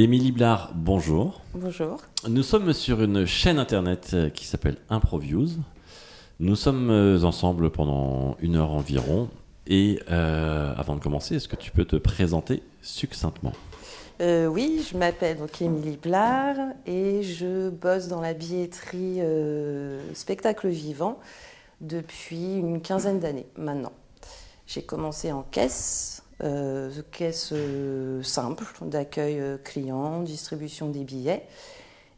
Émilie Blard, bonjour. Bonjour. Nous sommes sur une chaîne internet euh, qui s'appelle Improviews. Nous sommes euh, ensemble pendant une heure environ. Et euh, avant de commencer, est-ce que tu peux te présenter succinctement? Euh, oui, je m'appelle donc Émilie Blard et je bosse dans la billetterie euh, spectacle vivant depuis une quinzaine d'années maintenant. J'ai commencé en caisse, caisse euh, simple d'accueil euh, client, distribution des billets.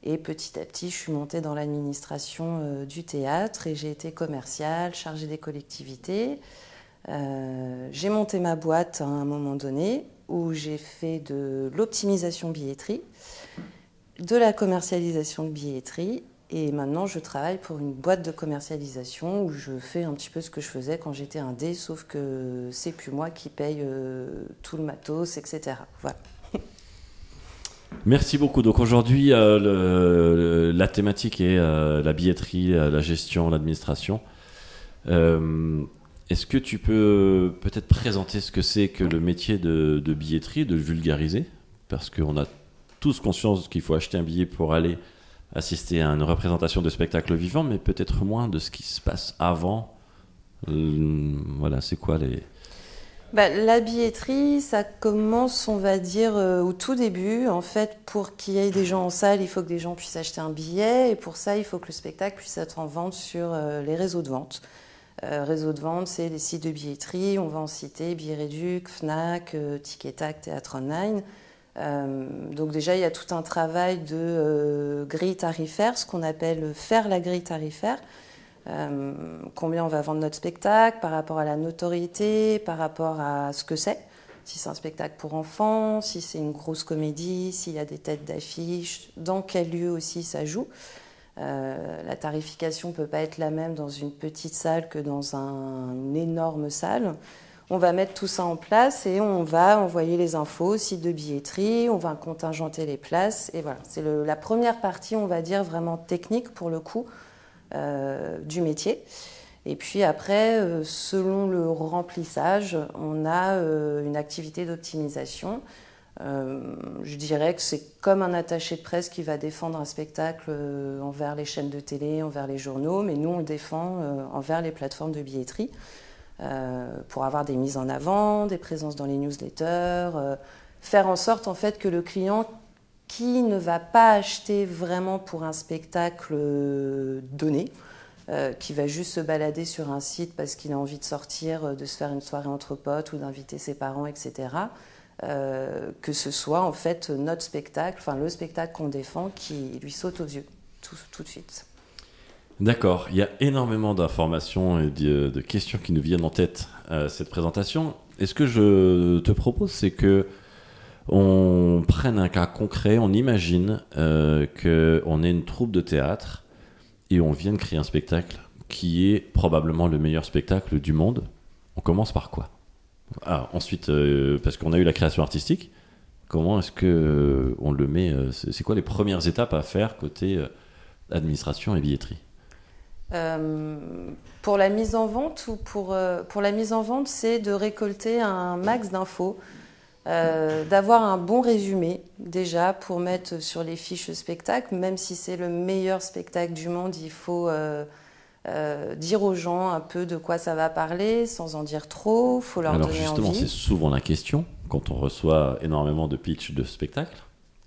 Et petit à petit, je suis montée dans l'administration euh, du théâtre et j'ai été commerciale, chargée des collectivités. Euh, j'ai monté ma boîte à un moment donné où j'ai fait de l'optimisation billetterie, de la commercialisation de billetterie et maintenant je travaille pour une boîte de commercialisation où je fais un petit peu ce que je faisais quand j'étais un dé, sauf que c'est plus moi qui paye euh, tout le matos, etc. Voilà. Merci beaucoup. Donc aujourd'hui, euh, la thématique est euh, la billetterie, la gestion, l'administration. Est-ce que tu peux peut-être présenter ce que c'est que le métier de, de billetterie, de vulgariser? Parce qu'on a tous conscience qu'il faut acheter un billet pour aller assister à une représentation de spectacle vivant, mais peut-être moins de ce qui se passe avant. Euh, voilà, c'est quoi les... Bah, la billetterie, ça commence, on va dire, euh, au tout début. En fait, pour qu'il y ait des gens en salle, il faut que des gens puissent acheter un billet. Et pour ça, il faut que le spectacle puisse être en vente sur euh, les réseaux de vente. Réseaux de vente, c'est les sites de billetterie. On va en citer Billet Réduc, Fnac, euh, Tic-et-Tac, Théâtre Online. Euh, donc déjà, il y a tout un travail de euh, grille tarifaire, ce qu'on appelle faire la grille tarifaire. Euh, combien on va vendre notre spectacle par rapport à la notoriété, par rapport à ce que c'est. Si c'est un spectacle pour enfants, si c'est une grosse comédie, s'il y a des têtes d'affiche, dans quel lieu aussi ça joue. La tarification ne peut pas être la même dans une petite salle que dans un- une énorme salle. On va mettre tout ça en place et on va envoyer les infos site de billetterie, on va contingenter les places et voilà. C'est la première partie, on va dire, vraiment technique pour le coup euh, du métier. Et puis après, euh, selon le remplissage, on a euh, une activité d'optimisation. Je dirais que c'est comme un attaché de presse qui va défendre un spectacle envers les chaînes de télé, envers les journaux, mais nous on le défend envers les plateformes de billetterie pour avoir des mises en avant, des présences dans les newsletters, euh, faire en sorte en fait que le client qui ne va pas acheter vraiment pour un spectacle euh, donné, euh, qui va juste se balader sur un site parce qu'il a envie de sortir, euh, de se faire une soirée entre potes ou d'inviter ses parents, etc. euh, que ce soit en fait notre spectacle, enfin le spectacle qu'on défend, qui lui saute aux yeux tout de suite. D'accord, il y a énormément d'informations et de, questions qui nous viennent en tête à cette présentation. Et ce que je te propose, c'est que on prenne un cas concret, on imagine euh, qu'on est une troupe de théâtre et on vient de créer un spectacle qui est probablement le meilleur spectacle du monde. On commence par quoi? Ah, Ensuite, euh, parce qu'on a eu la création artistique, comment est-ce que euh, on le met euh, C'est quoi les premières étapes à faire côté euh, administration et billetterie? Euh, pour la mise en vente ou pour, euh, pour la mise en vente, c'est de récolter un max d'infos, euh, d'avoir un bon résumé déjà pour mettre sur les fiches spectacle. Même si c'est le meilleur spectacle du monde, il faut dire aux gens un peu de quoi ça va parler sans en dire trop. Faut leur Alors donner justement, c'est souvent la question quand on reçoit énormément de pitch de spectacle.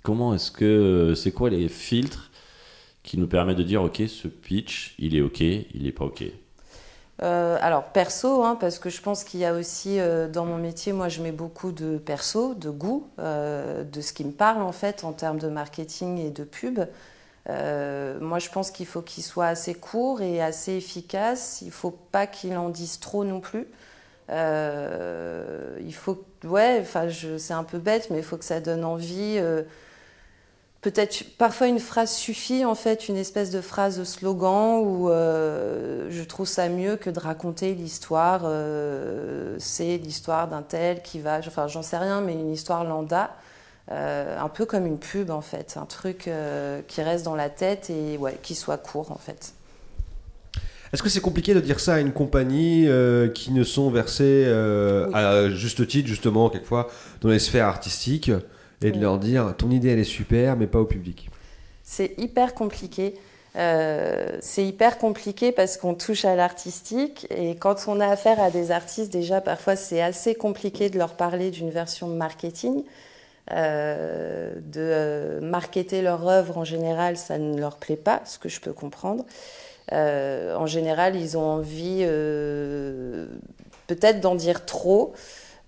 Comment est-ce que c'est quoi les filtres qui nous permettent de dire ok ce pitch il est ok, il est pas ok. Euh, alors perso, hein, parce que je pense qu'il y a aussi euh, dans mon métier, moi je mets beaucoup de perso, de goût, euh, de ce qui me parle en fait en termes de marketing et de pub. Moi je pense qu'il faut qu'il soit assez court et assez efficace. Il faut pas qu'il en dise trop non plus. Il faut, ouais, enfin c'est un peu bête, mais il faut que ça donne envie. Peut-être parfois une phrase suffit en fait, une espèce de phrase slogan où euh, je trouve ça mieux que de raconter l'histoire. euh, c'est l'histoire d'un tel qui va, enfin j'en sais rien, mais une histoire lambda, euh, un peu comme une pub en fait, un truc qui reste dans la tête et ouais, qui soit court en fait. Est-ce que c'est compliqué de dire ça à une compagnie euh, qui ne sont versées euh, Oui. à juste titre, justement, quelquefois, dans les sphères artistiques? Et de leur dire ton idée elle est super, mais pas au public C'est hyper compliqué. Euh, c'est hyper compliqué parce qu'on touche à l'artistique et quand on a affaire à des artistes, déjà parfois c'est assez compliqué de leur parler d'une version marketing. Euh, de euh, marketer leur œuvre en général, ça ne leur plaît pas, ce que je peux comprendre. en général, ils ont envie peut-être d'en dire trop.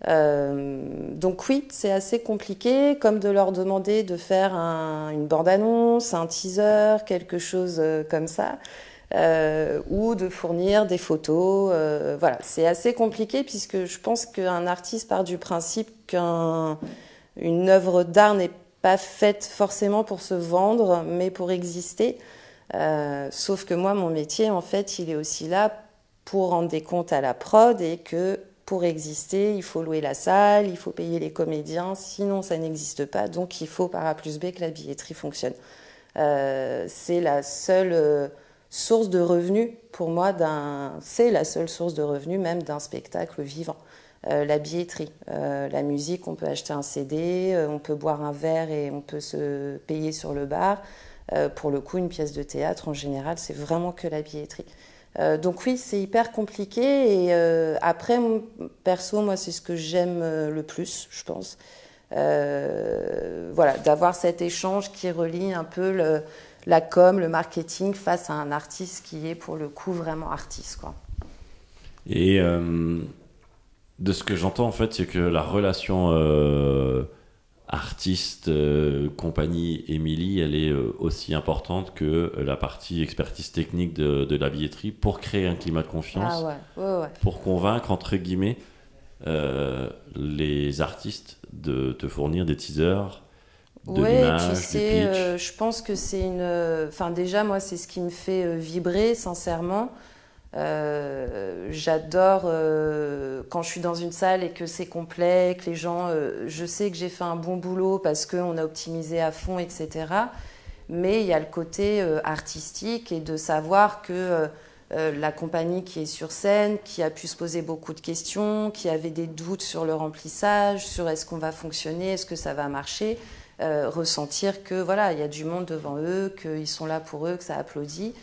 Euh, donc oui, c'est assez compliqué, comme de leur demander de faire une bande-annonce, un teaser, quelque chose euh, comme ça, euh, ou de fournir des photos. voilà, c'est assez compliqué puisque je pense qu'un artiste part du principe qu'une œuvre d'art n'est pas faite forcément pour se vendre, mais pour exister. sauf que moi, mon métier, en fait, il est aussi là pour rendre des comptes à la prod et que pour exister, il faut louer la salle, il faut payer les comédiens, sinon ça n'existe pas. Donc il faut par A plus B que la billetterie fonctionne. Euh, c'est la seule euh, source de revenus pour moi c'est la seule source de revenus même d'un spectacle vivant. Euh, la billetterie, la musique, on peut acheter un CD, on peut boire un verre et on peut se payer sur le bar. pour le coup, une pièce de théâtre en général, c'est vraiment que la billetterie. Euh, donc oui, c'est hyper compliqué. Et euh, après, perso, moi, c'est ce que j'aime euh, le plus, je pense. voilà, d'avoir cet échange qui relie un peu la com, le marketing face à un artiste qui est pour le coup vraiment artiste. Quoi. Et de ce que j'entends, en fait, c'est que la relation artiste, euh, compagnie Émilie, elle est euh, aussi importante que euh, la partie expertise technique de, la billetterie pour créer un climat de confiance, ah pour convaincre, entre guillemets, les artistes de te fournir des teasers. De ouais, tu sais, je pense que c'est une. Enfin, déjà, moi, c'est ce qui me fait vibrer, sincèrement. Euh, j'adore euh, quand je suis dans une salle et que c'est complet, que les gens, euh, je sais que j'ai fait un bon boulot parce qu'on a optimisé à fond, etc. Mais il y a le côté artistique et de savoir que la compagnie qui est sur scène, qui a pu se poser beaucoup de questions, qui avait des doutes sur le remplissage, sur est-ce qu'on va fonctionner, est-ce que ça va marcher, ressentir que voilà, il y a du monde devant eux, qu'ils sont là pour eux, que ça applaudit.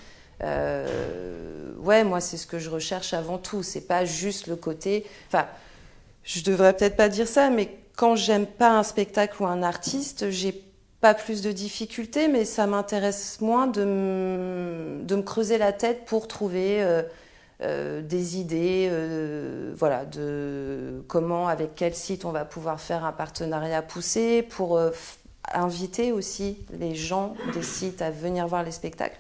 Euh, ouais, moi, c'est ce que je recherche avant tout. C'est pas juste le côté. Enfin, je devrais peut-être pas dire ça, mais quand j'aime pas un spectacle ou un artiste, j'ai pas plus de difficultés, mais ça m'intéresse moins de, me creuser la tête pour trouver euh, euh, des idées, voilà, de comment, avec quel site on va pouvoir faire un partenariat poussé, pour inviter aussi les gens des sites à venir voir les spectacles.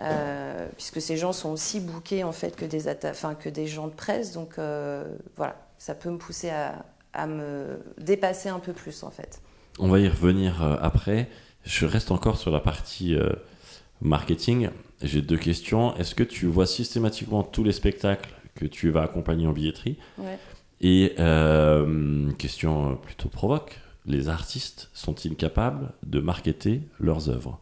Euh, puisque ces gens sont aussi bookés en fait que des, enfin, que des gens de presse. Donc euh, voilà, ça peut me pousser à, à, me dépasser un peu plus en fait. On va y revenir euh, après. Je reste encore sur la partie marketing. J'ai deux questions. Est-ce que tu vois systématiquement tous les spectacles que tu vas accompagner en billetterie? Ouais. Et question plutôt provoque, les artistes sont-ils capables de marketer leurs œuvres?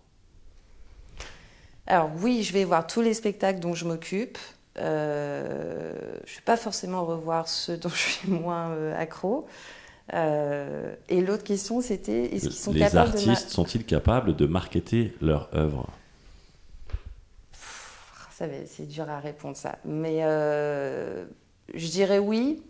Alors oui, je vais voir tous les spectacles dont je m'occupe. Euh, je ne vais pas forcément revoir ceux dont je suis moins euh, accro. Euh, et l'autre question, c'était est-ce qu'ils sont les capables de. Artistes sont-ils capables de marketer leur œuvre? C'est dur à répondre ça. Mais je dirais oui.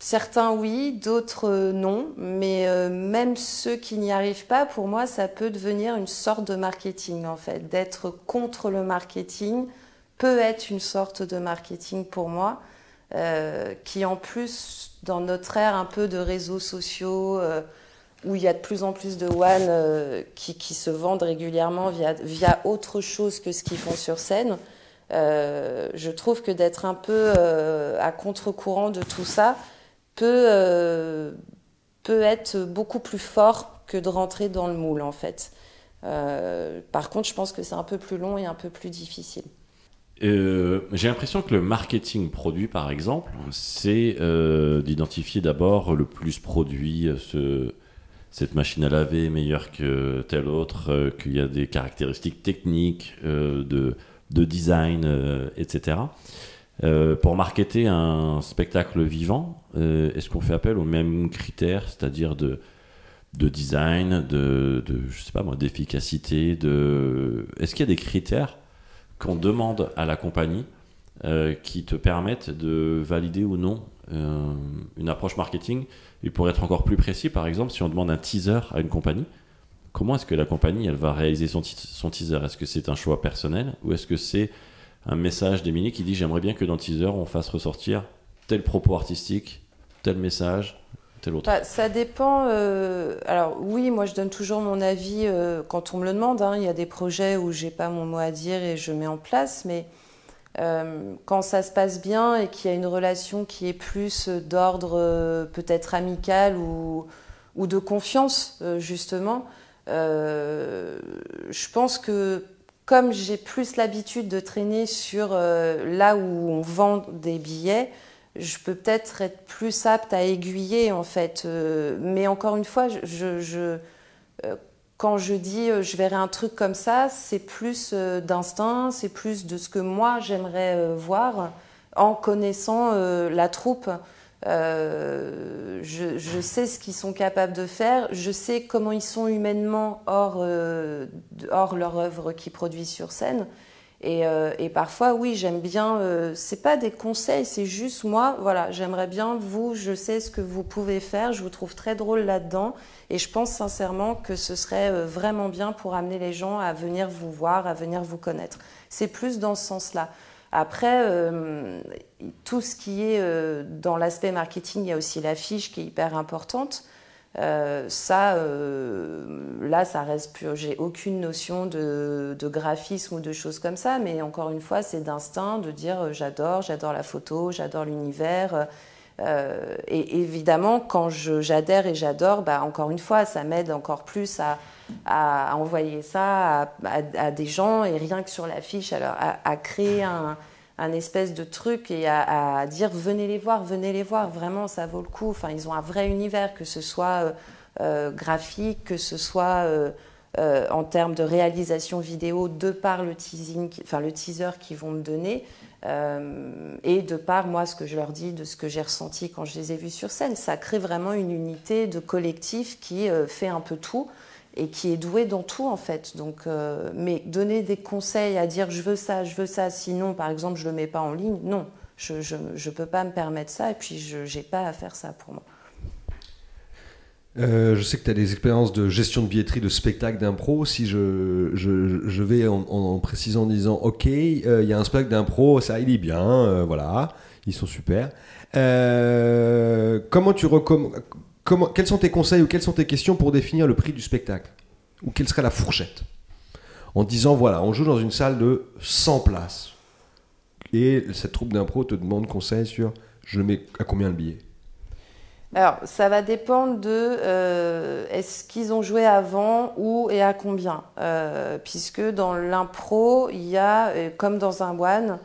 Certains oui, d'autres euh, non, mais euh, même ceux qui n'y arrivent pas, pour moi, ça peut devenir une sorte de marketing en fait. D'être contre le marketing peut être une sorte de marketing pour moi, euh, qui en plus, dans notre ère un peu de réseaux sociaux, où il y a de plus en plus de one qui, se vendent régulièrement via, via autre chose que ce qu'ils font sur scène, je trouve que d'être un peu à contre-courant de tout ça, peut, euh, peut être beaucoup plus fort que de rentrer dans le moule, en fait. Euh, par contre, je pense que c'est un peu plus long et un peu plus difficile. Euh, j'ai l'impression que le marketing produit, par exemple, c'est d'identifier d'abord le plus produit, ce, cette machine à laver est meilleure que telle autre, qu'il y a des caractéristiques techniques, de, de, design, etc. Pour marketer un spectacle vivant, euh, est-ce qu'on fait appel aux mêmes critères, c'est-à-dire de, de design, de, je sais pas moi, d'efficacité, de. Est-ce qu'il y a des critères qu'on demande à la compagnie euh, qui te permettent de valider ou non euh, une approche marketing? Et pour être encore plus précis, par exemple, si on demande un teaser à une compagnie, comment est-ce que la compagnie elle va réaliser son, son teaser? Est-ce que c'est un choix personnel ou est-ce que c'est un message d'Emilie qui dit j'aimerais bien que dans le teaser on fasse ressortir tel propos artistique, tel message, tel autre bah, Ça dépend. Euh, alors oui, moi je donne toujours mon avis euh, quand on me le demande. Hein. Il y a des projets où j'ai pas mon mot à dire et je mets en place, mais euh, quand ça se passe bien et qu'il y a une relation qui est plus d'ordre peut-être amical ou, ou, de confiance justement, je pense que comme j'ai plus l'habitude de traîner sur là où on vend des billets, je peux peut-être être plus apte à aiguiller en fait. Euh, mais encore une fois, euh, quand je dis euh, je verrai un truc comme ça, c'est plus d'instinct, c'est plus de ce que moi j'aimerais voir en connaissant la troupe. Je, je, sais ce qu'ils sont capables de faire, je sais comment ils sont humainement hors, hors leur œuvre qu'ils produisent sur scène. Euh, et, parfois, oui, j'aime bien. Euh, c'est pas des conseils, c'est juste moi. Voilà, j'aimerais bien vous. Je sais ce que vous pouvez faire. Je vous trouve très drôle là-dedans, et je pense sincèrement que ce serait euh, vraiment bien pour amener les gens à venir vous voir, à venir vous connaître. C'est plus dans ce sens-là. Après, tout ce qui est dans l'aspect marketing, il y a aussi l'affiche qui est hyper importante. Euh, ça, euh, là, ça reste pur. J'ai aucune notion de, graphisme ou de choses comme ça, mais encore une fois, c'est d'instinct de dire euh, j'adore, j'adore la photo, j'adore l'univers. et évidemment, quand j'adhère et j'adore, bah, encore une fois, ça m'aide encore plus à, envoyer ça à, des gens et rien que sur l'affiche, alors à créer un, un espèce de truc et à, dire venez les voir, venez les voir, vraiment ça vaut le coup. Enfin, ils ont un vrai univers, que ce soit euh, euh, graphique, que ce soit euh, en termes de réalisation vidéo, de par le teasing, enfin le teaser qu'ils vont me donner, et de par moi ce que je leur dis, de ce que j'ai ressenti quand je les ai vus sur scène. Ça crée vraiment une unité de collectif qui fait un peu tout et qui est doué dans tout en fait. Donc, euh, mais donner des conseils à dire je veux ça, je veux ça, sinon par exemple je le mets pas en ligne, non, je ne peux pas me permettre ça et puis je n'ai pas à faire ça pour moi. Euh, je sais que tu as des expériences de gestion de billetterie, de spectacle, d'impro. Si je, je, je vais en, précisant en disant Ok, euh, il y a un spectacle d'impro, ça il est bien, voilà, ils sont super. comment tu recommandes quels sont tes conseils ou quelles sont tes questions pour définir le prix du spectacle Ou quelle serait la fourchette En disant, voilà, on joue dans une salle de 100 places. Et cette troupe d'impro te demande conseil sur, je mets à combien le billet alors, ça va dépendre de euh, est-ce qu'ils ont joué avant ou et à combien. Euh, puisque dans l'impro, il y a, euh, comme dans un one,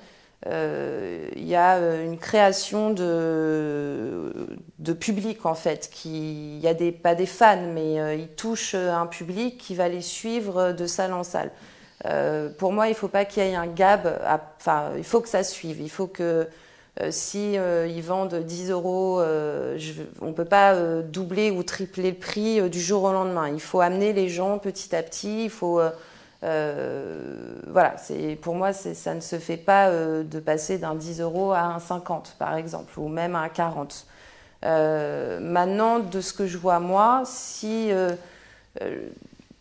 il y a euh, une création de, public en fait. Qui, il y a des, pas des fans, mais euh, ils touchent un public qui va les suivre de salle en salle. pour moi, il ne faut pas qu'il y ait un gap. Enfin, il faut que ça suive. Il faut que si ils vendent 10 euros, on ne peut pas doubler ou tripler le prix du jour au lendemain. Il faut amener les gens petit à petit. Il faut euh, voilà, pour moi, ça ne se fait pas euh, de passer d'un 10 euros à un 50, par exemple, ou même à un 40. Euh, maintenant, de ce que je vois moi, si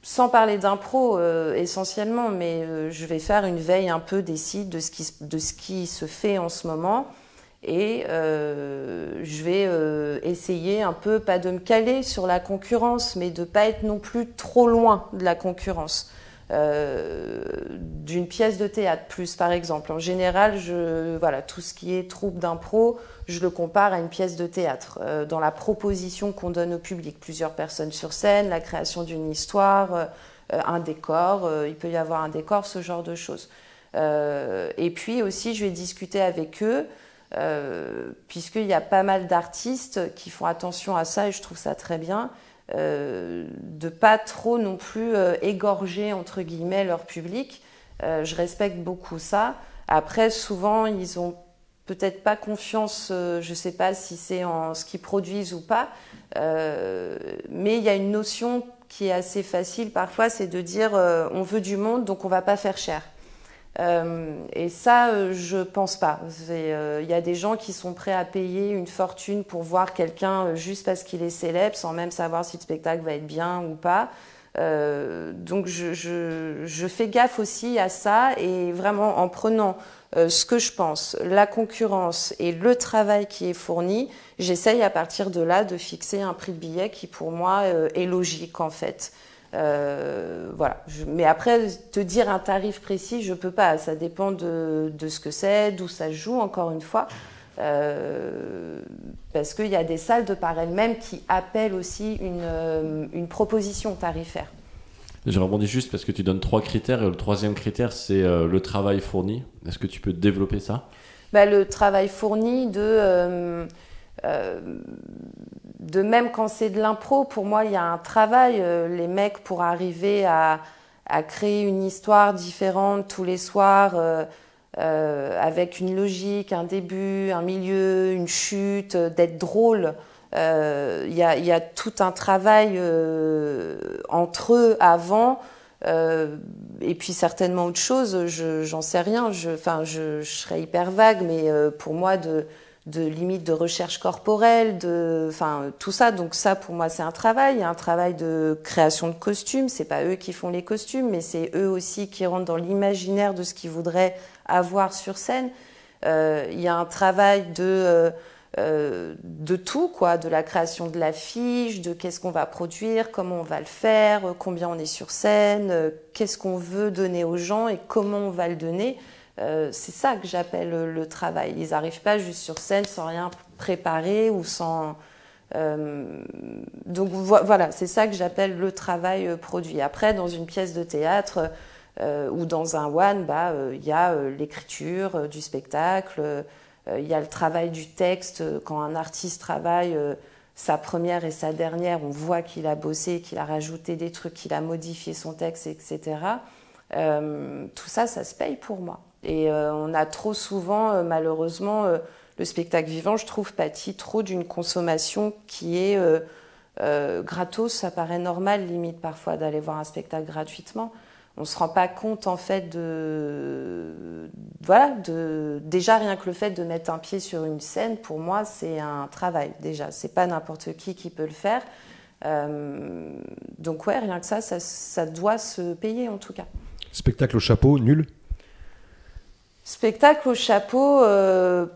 sans parler d'impro essentiellement, mais je vais faire une veille un peu des sites, de ce qui, de ce qui se fait en ce moment. Et je vais essayer un peu, pas de me caler sur la concurrence, mais de ne pas être non plus trop loin de la concurrence. Euh, d'une pièce de théâtre plus par exemple. En général, je, voilà, tout ce qui est troupe d'impro, je le compare à une pièce de théâtre. Euh, dans la proposition qu'on donne au public, plusieurs personnes sur scène, la création d'une histoire, euh, un décor, il peut y avoir un décor, ce genre de choses. et puis aussi, je vais discuter avec eux. puisqu'il y a pas mal d'artistes qui font attention à ça et je trouve ça très bien, euh, de pas trop non plus euh, égorger entre guillemets leur public. Euh, je respecte beaucoup ça. Après, souvent, ils ont peut-être pas confiance, je ne sais pas si c'est en ce qu'ils produisent ou pas, mais il y a une notion qui est assez facile parfois, c'est de dire on veut du monde, donc on va pas faire cher. Euh, et ça, euh, je pense pas. Il euh, y a des gens qui sont prêts à payer une fortune pour voir quelqu'un juste parce qu'il est célèbre, sans même savoir si le spectacle va être bien ou pas. donc je, je, je, fais gaffe aussi à ça et vraiment en prenant ce que je pense, la concurrence et le travail qui est fourni, j'essaye à partir de là de fixer un prix de billet qui pour moi est logique en fait. Euh, voilà. mais après, te dire un tarif précis, je peux pas. Ça dépend de, ce que c'est, d'où ça joue, encore une fois. Euh, parce qu'il y a des salles de par elles-mêmes qui appellent aussi une, euh, une proposition tarifaire. Je rebondis juste parce que tu donnes trois critères et le troisième critère, c'est le travail fourni. Est-ce que tu peux développer ça? Bah, Le travail fourni de euh, de même quand c'est de l'impro, pour moi, il y a un travail. Euh, les mecs, pour arriver à, créer une histoire différente tous les soirs, euh, avec une logique, un début, un milieu, une chute, d'être drôle. Il y, a tout un travail entre eux avant. et puis certainement autre chose, j'en sais rien, je, je, je, serais hyper vague, mais pour moi, de, de limites de recherche corporelle, de, enfin tout ça. Donc ça, pour moi, c'est un travail, un travail de création de costumes. C'est pas eux qui font les costumes, mais c'est eux aussi qui rentrent dans l'imaginaire de ce qu'ils voudraient avoir sur scène. Euh, il y a un travail de euh, euh, de tout, quoi, de la création de l'affiche, de qu'est-ce qu'on va produire, comment on va le faire, combien on est sur scène, qu'est-ce qu'on veut donner aux gens et comment on va le donner. Euh, c'est ça que j'appelle le, travail. Ils n'arrivent pas juste sur scène sans rien préparer ou sans. Euh, donc voilà, c'est ça que j'appelle le travail euh, produit. Après, dans une pièce de théâtre ou dans un one, bah, il y a l'écriture du spectacle, il y a le travail du texte. Quand un artiste travaille sa première et sa dernière, on voit qu'il a bossé, qu'il a rajouté des trucs, qu'il a modifié son texte, etc. tout ça, ça se paye pour moi. Et euh, on a trop souvent, euh, malheureusement, euh, le spectacle vivant, je trouve, pâtit trop d'une consommation qui est gratos. Ça paraît normal, limite, parfois, d'aller voir un spectacle gratuitement. On ne se rend pas compte, en fait, de. Voilà, de. Déjà, rien que le fait de mettre un pied sur une scène, pour moi, c'est un travail, déjà. C'est pas n'importe qui qui peut le faire. donc, ouais, rien que ça, ça, ça doit se payer, en tout cas. Spectacle au chapeau, nul? Spectacle au chapeau, euh,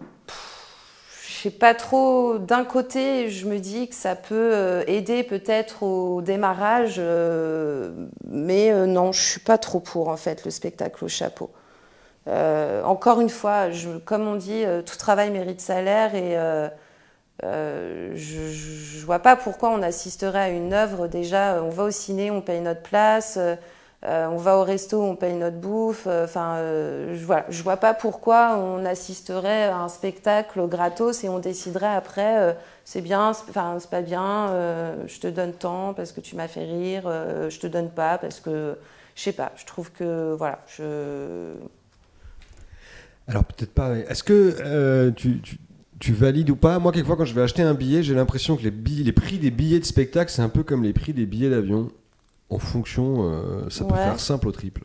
je sais pas trop. D'un côté, je me dis que ça peut euh, aider peut-être au démarrage, euh, mais non, je suis pas trop pour en fait le spectacle au chapeau. encore une fois, comme on dit, tout travail mérite salaire et je, je, vois pas pourquoi on assisterait à une œuvre. Déjà, on va au ciné, on paye notre place. Euh, on va au resto, on paye notre bouffe. Euh, enfin, euh, voilà, je vois pas pourquoi on assisterait à un spectacle gratos et on déciderait après, c'est bien, enfin c'est pas bien, je te donne tant parce que tu m'as fait rire, je te donne pas parce que, je sais pas. Je trouve que voilà, je. Alors peut-être pas. Est-ce que tu, valides ou pas? Moi, quelquefois, quand je vais acheter un billet, j'ai l'impression que les, les prix des billets de spectacle, c'est un peu comme les prix des billets d'avion en fonction, euh, ça peut faire simple au triple.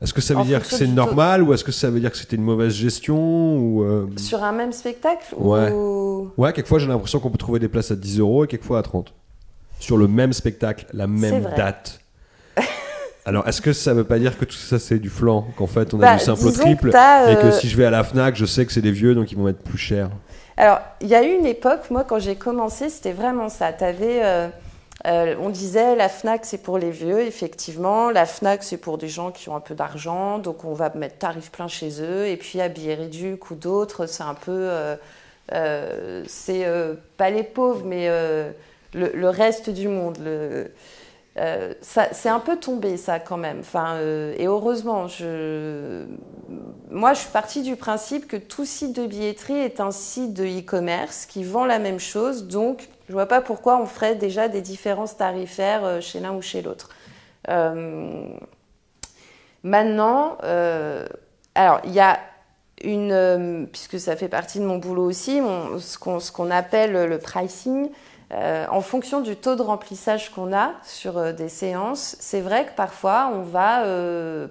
Est-ce que ça veut dire que c'est normal ou est-ce que ça veut dire que c'était une mauvaise gestion ou euh, Sur un même spectacle Ouais. Ouais, quelquefois j'ai l'impression qu'on peut trouver des places à 10 euros et quelquefois à 30. Sur le même spectacle, la même date. Alors, est-ce que ça veut pas dire que tout ça c'est du flanc Qu'en fait on a bah, du simple au triple et que euh, si je vais à la Fnac, je sais que c'est des vieux donc ils vont être plus chers Alors, il y a eu une époque, moi quand j'ai commencé, c'était vraiment ça. Tu avais. Euh, on disait la FNAC c'est pour les vieux, effectivement. La FNAC c'est pour des gens qui ont un peu d'argent, donc on va mettre tarif plein chez eux. Et puis à Billet Réduc ou d'autres, c'est un peu. Euh, euh, c'est pas les pauvres, mais le, reste du monde. c'est un peu tombé ça quand même. Enfin, et heureusement, je, moi je suis partie du principe que tout site de billetterie est un site de e-commerce qui vend la même chose, donc je vois pas pourquoi on ferait déjà des différences tarifaires euh, chez l'un ou chez l'autre. Euh, maintenant, euh, alors il y a une, puisque ça fait partie de mon boulot aussi, ce qu'on appelle le pricing. en fonction du taux de remplissage qu'on a sur des séances, c'est vrai que parfois on va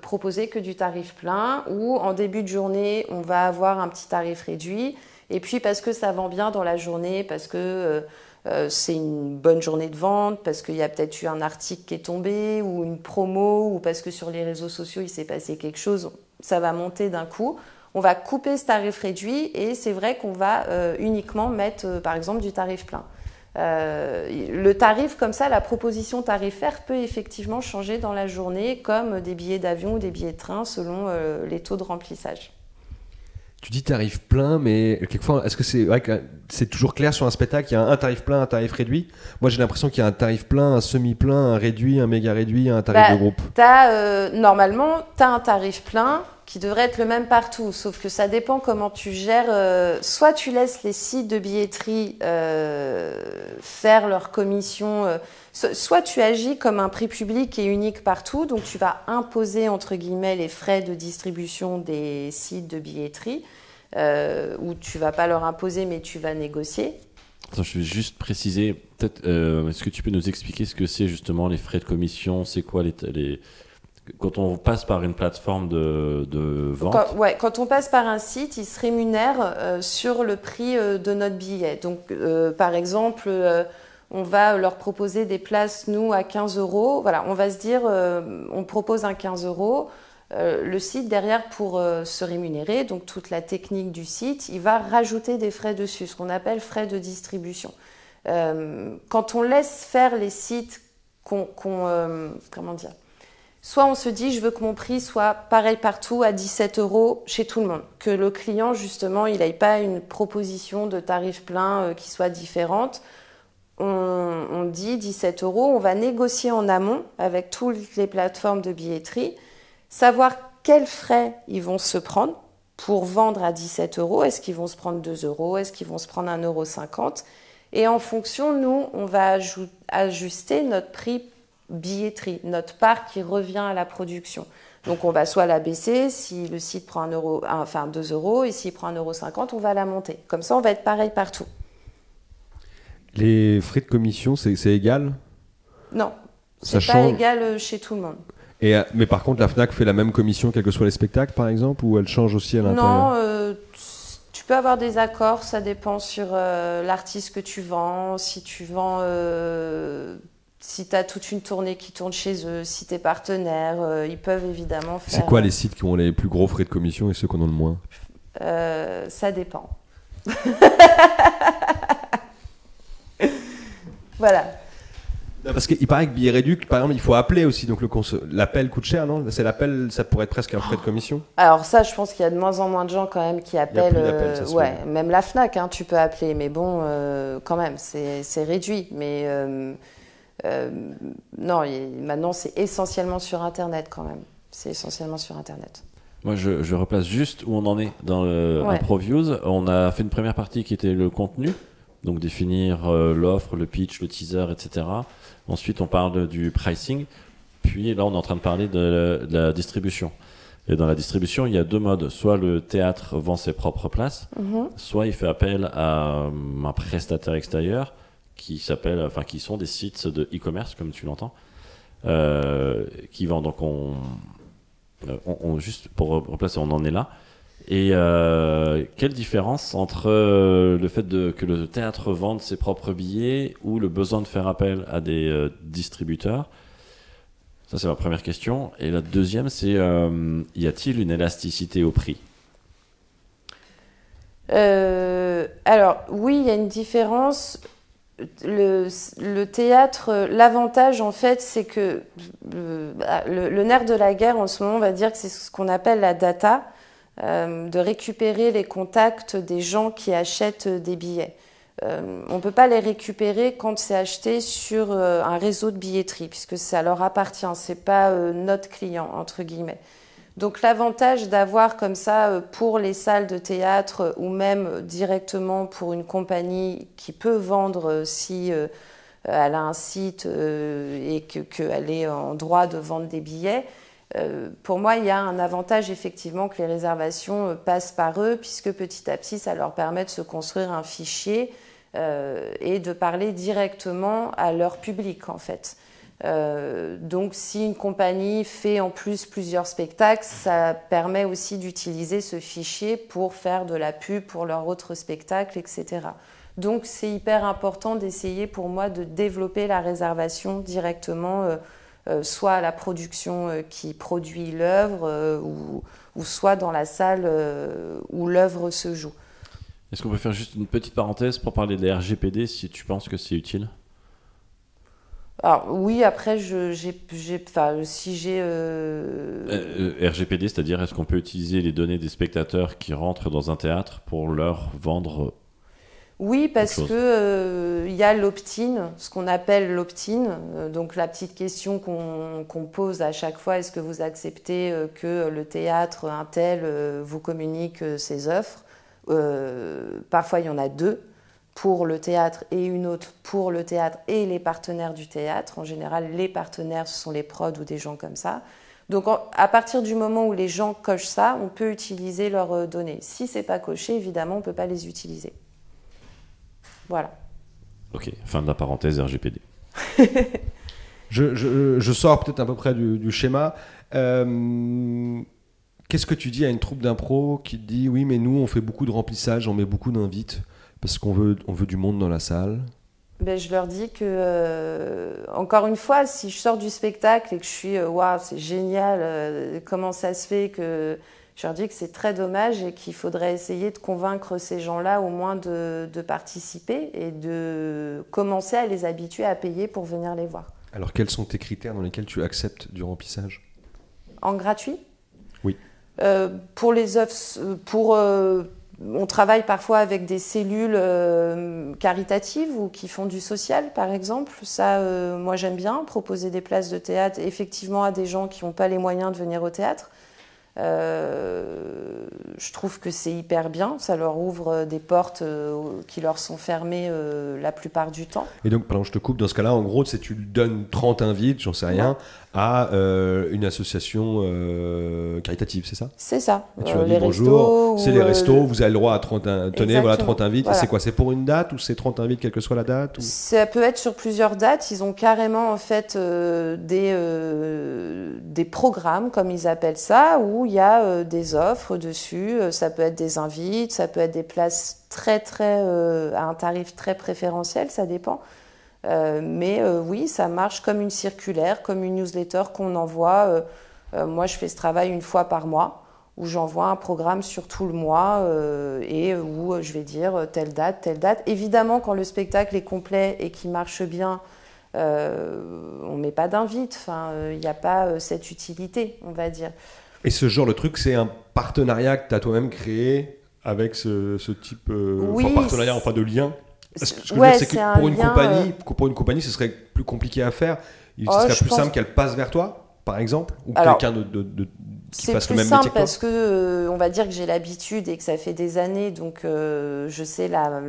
proposer que du tarif plein ou en début de journée on va avoir un petit tarif réduit et puis parce que ça vend bien dans la journée, parce que euh, euh, c'est une bonne journée de vente, parce qu'il y a peut-être eu un article qui est tombé, ou une promo, ou parce que sur les réseaux sociaux il s'est passé quelque chose, ça va monter d'un coup. On va couper ce tarif réduit et c'est vrai qu'on va euh, uniquement mettre par exemple du tarif plein. le tarif comme ça, la proposition tarifaire peut effectivement changer dans la journée comme des billets d'avion ou des billets de train selon les taux de remplissage. Tu dis tarif plein, mais quelquefois, est-ce que c'est vrai que c'est toujours clair sur un spectacle? Il y a un tarif plein, un tarif réduit? Moi, j'ai l'impression qu'il y a un tarif plein, un semi-plein, un réduit, un méga réduit, un tarif bah, de groupe. As, euh, normalement, tu as un tarif plein qui devrait être le même partout, sauf que ça dépend comment tu gères. Euh, soit tu laisses les sites de billetterie euh, faire leur commission, soit tu agis comme un prix public et unique partout, donc tu vas imposer entre guillemets les frais de distribution des sites de billetterie, ou tu vas pas leur imposer mais tu vas négocier. Attends, je vais juste préciser, peut-être, est-ce que tu peux nous expliquer ce que c'est justement les frais de commission C'est quoi les, quand on passe par une plateforme de, vente quand, on passe par un site, il se rémunère euh, sur le prix euh, de notre billet. Donc, euh, par exemple, on va leur proposer des places, nous, à 15 euros. Voilà, on va se dire, on propose un 15 euros. le site, derrière, pour se rémunérer, donc toute la technique du site, il va rajouter des frais dessus, ce qu'on appelle frais de distribution. quand on laisse faire les sites qu'on. comment dire Soit on se dit, je veux que mon prix soit pareil partout à 17 euros chez tout le monde. Que le client, justement, il n'aille pas une proposition de tarif plein euh, qui soit différente. On, dit 17 euros, on va négocier en amont avec toutes les plateformes de billetterie, savoir quels frais ils vont se prendre pour vendre à 17 euros. Est-ce qu'ils vont se prendre 2 euros? Est-ce qu'ils vont se prendre 1,50 euro Et en fonction, nous, on va ajuster notre prix billetterie, notre part qui revient à la production. Donc on va soit la baisser si le site prend un euro, enfin 2 euros, et s'il prend 1,50 euro, on va la monter. Comme ça, on va être pareil partout. Les frais de commission, c'est égal? Non, c'est pas égal euh, chez tout le monde. Et, euh, mais par contre, la FNAC fait la même commission quels que soient les spectacles, par exemple, ou elle change aussi à l'intérieur? Non, euh, tu peux avoir des accords, ça dépend sur l'artiste que tu vends, si tu vends si tu as toute une tournée qui tourne chez eux, si tu es partenaire, euh, ils peuvent évidemment faire. C'est quoi les sites qui ont les plus gros frais de commission et ceux qui en ont le moins euh, Ça dépend. voilà. Parce qu'il paraît que billet réduit, par exemple, il faut appeler aussi. Donc l'appel coûte cher, non? C'est l'appel, ça pourrait être presque un frais de commission Alors ça, je pense qu'il y a de moins en moins de gens quand même qui appellent. Euh, ouais, même la Fnac, hein, tu peux appeler, mais bon, quand même, c'est réduit. Mais euh, non, maintenant c'est essentiellement sur Internet quand même. C'est essentiellement sur Internet. Moi, je, replace juste où on en est dans le ProViews. On a fait une première partie qui était le contenu, donc définir euh, l'offre, le pitch, le teaser, etc. Ensuite, on parle du pricing. Puis là, on est en train de parler de la, distribution. Et dans la distribution, il y a deux modes. Soit le théâtre vend ses propres places, mhm. soit il fait appel à un prestataire extérieur qui s'appellent, enfin qui sont des sites de e-commerce comme tu l'entends, euh, qui vendent. Donc on, on, juste pour replacer, on en est là. Et euh, quelle différence entre euh, le fait que le théâtre vende ses propres billets ou le besoin de faire appel à des distributeurs? Ça, c'est ma première question. Et la deuxième, c'est y a-t-il une élasticité au prix? Alors, oui, il y a une différence le, théâtre, l'avantage en fait, c'est que le, nerf de la guerre en ce moment, on va dire que c'est ce qu'on appelle la data, euh, de récupérer les contacts des gens qui achètent des billets. Euh, on ne peut pas les récupérer quand c'est acheté sur euh, un réseau de billetterie, puisque ça leur appartient, c'est pas notre client entre guillemets. Donc l'avantage d'avoir comme ça euh, pour les salles de théâtre euh, ou même directement pour une compagnie qui peut vendre euh, si elle a un site et qu'elle est en droit de vendre des billets, pour moi, il y a un avantage effectivement que les réservations passent par eux, puisque petit à petit, ça leur permet de se construire un fichier et de parler directement à leur public, en fait. Euh, donc si une compagnie fait en plus plusieurs spectacles, ça permet aussi d'utiliser ce fichier pour faire de la pub pour leur autre spectacle, etc. Donc c'est hyper important d'essayer pour moi de développer la réservation directement, euh, euh, soit à la production qui produit l'œuvre ou, ou, soit dans la salle où l'œuvre se joue. Est-ce qu'on peut faire juste une petite parenthèse pour parler des RGPD si tu penses que c'est utile? Alors oui, après, je, si j'ai... Euh, euh, euh, RGPD, c'est-à-dire est-ce qu'on peut utiliser les données des spectateurs qui rentrent dans un théâtre pour leur vendre Oui, parce que il y a l'opt-in, ce qu'on appelle l'opt-in. donc la petite question qu'on, pose à chaque fois, est-ce que vous acceptez que le théâtre, un tel, vous communique ses offres? Parfois, il y en a deux pour le théâtre et une autre pour le théâtre et les partenaires du théâtre. En général, les partenaires, ce sont les prods ou des gens comme ça. Donc à partir du moment où les gens cochent ça, on peut utiliser leurs euh, données. Si c'est pas coché, évidemment, on peut pas les utiliser. Voilà. Ok, fin de la parenthèse RGPD. je, sors peut-être à peu près du, schéma. Euh, qu'est-ce que tu dis à une troupe d'impro qui te dit oui mais nous on fait beaucoup de remplissage, on met beaucoup d'invites parce qu'on veut, on veut du monde dans la salle ben, je leur dis que, euh, encore une fois, si je sors du spectacle et que je suis, euh, waouh, c'est génial, euh, comment ça se fait que. Je leur dis que c'est très dommage et qu'il faudrait essayer de convaincre ces gens-là au moins de, de, participer et de commencer à les habituer à payer pour venir les voir. Alors, quels sont tes critères dans lesquels tu acceptes du remplissage? En gratuit? Oui. pour les œuvres, pour on travaille parfois avec des cellules euh, caritatives ou qui font du social, par exemple. Ça, euh, moi, j'aime bien proposer des places de théâtre effectivement à des gens qui n'ont pas les moyens de venir au théâtre. Euh, je trouve que c'est hyper bien. Ça leur ouvre des portes qui leur sont fermées la plupart du temps. Et donc, pardon, je te coupe. Dans ce cas-là, en gros, c'est tu donnes 30 invites, j'en sais rien, à euh, une association euh, caritative, c'est ça? C'est ça. Et tu leur dis bonjour, c'est les restos, vous avez le droit à 30, tenez, voilà 30 invites. C'est quoi C'est pour une date ou c'est 30 invites, quelle que soit la date Ça peut être sur plusieurs dates. Ils ont carrément en fait euh, des, des programmes, comme ils appellent ça, où il y a des offres dessus. Ça peut être des invites, ça peut être des places très très à un tarif très préférentiel, ça dépend. Euh, mais euh, oui, ça marche comme une circulaire, comme une newsletter qu'on envoie. Euh, moi, je fais ce travail une fois par mois où j'envoie un programme sur tout le mois et où je vais dire telle date, telle date. Évidemment, quand le spectacle est complet et qu'il marche bien, on ne met pas d'invite. Enfin, il n'y a pas cette utilité, on va dire. Et ce genre de truc, c'est un partenariat que tu as toi-même créé avec ce, type de partenariat, enfin de lien ce que je veux dire, c'est que pour une, compagnie, euh, pour une compagnie, ce serait plus compliqué à faire. Il oh, serait plus simple qu'elle passe vers toi, par exemple, ou quelqu'un de, de, qui fasse le même métier que toi. parce que euh, on va dire que j'ai l'habitude et que ça fait des années, donc euh, je sais la,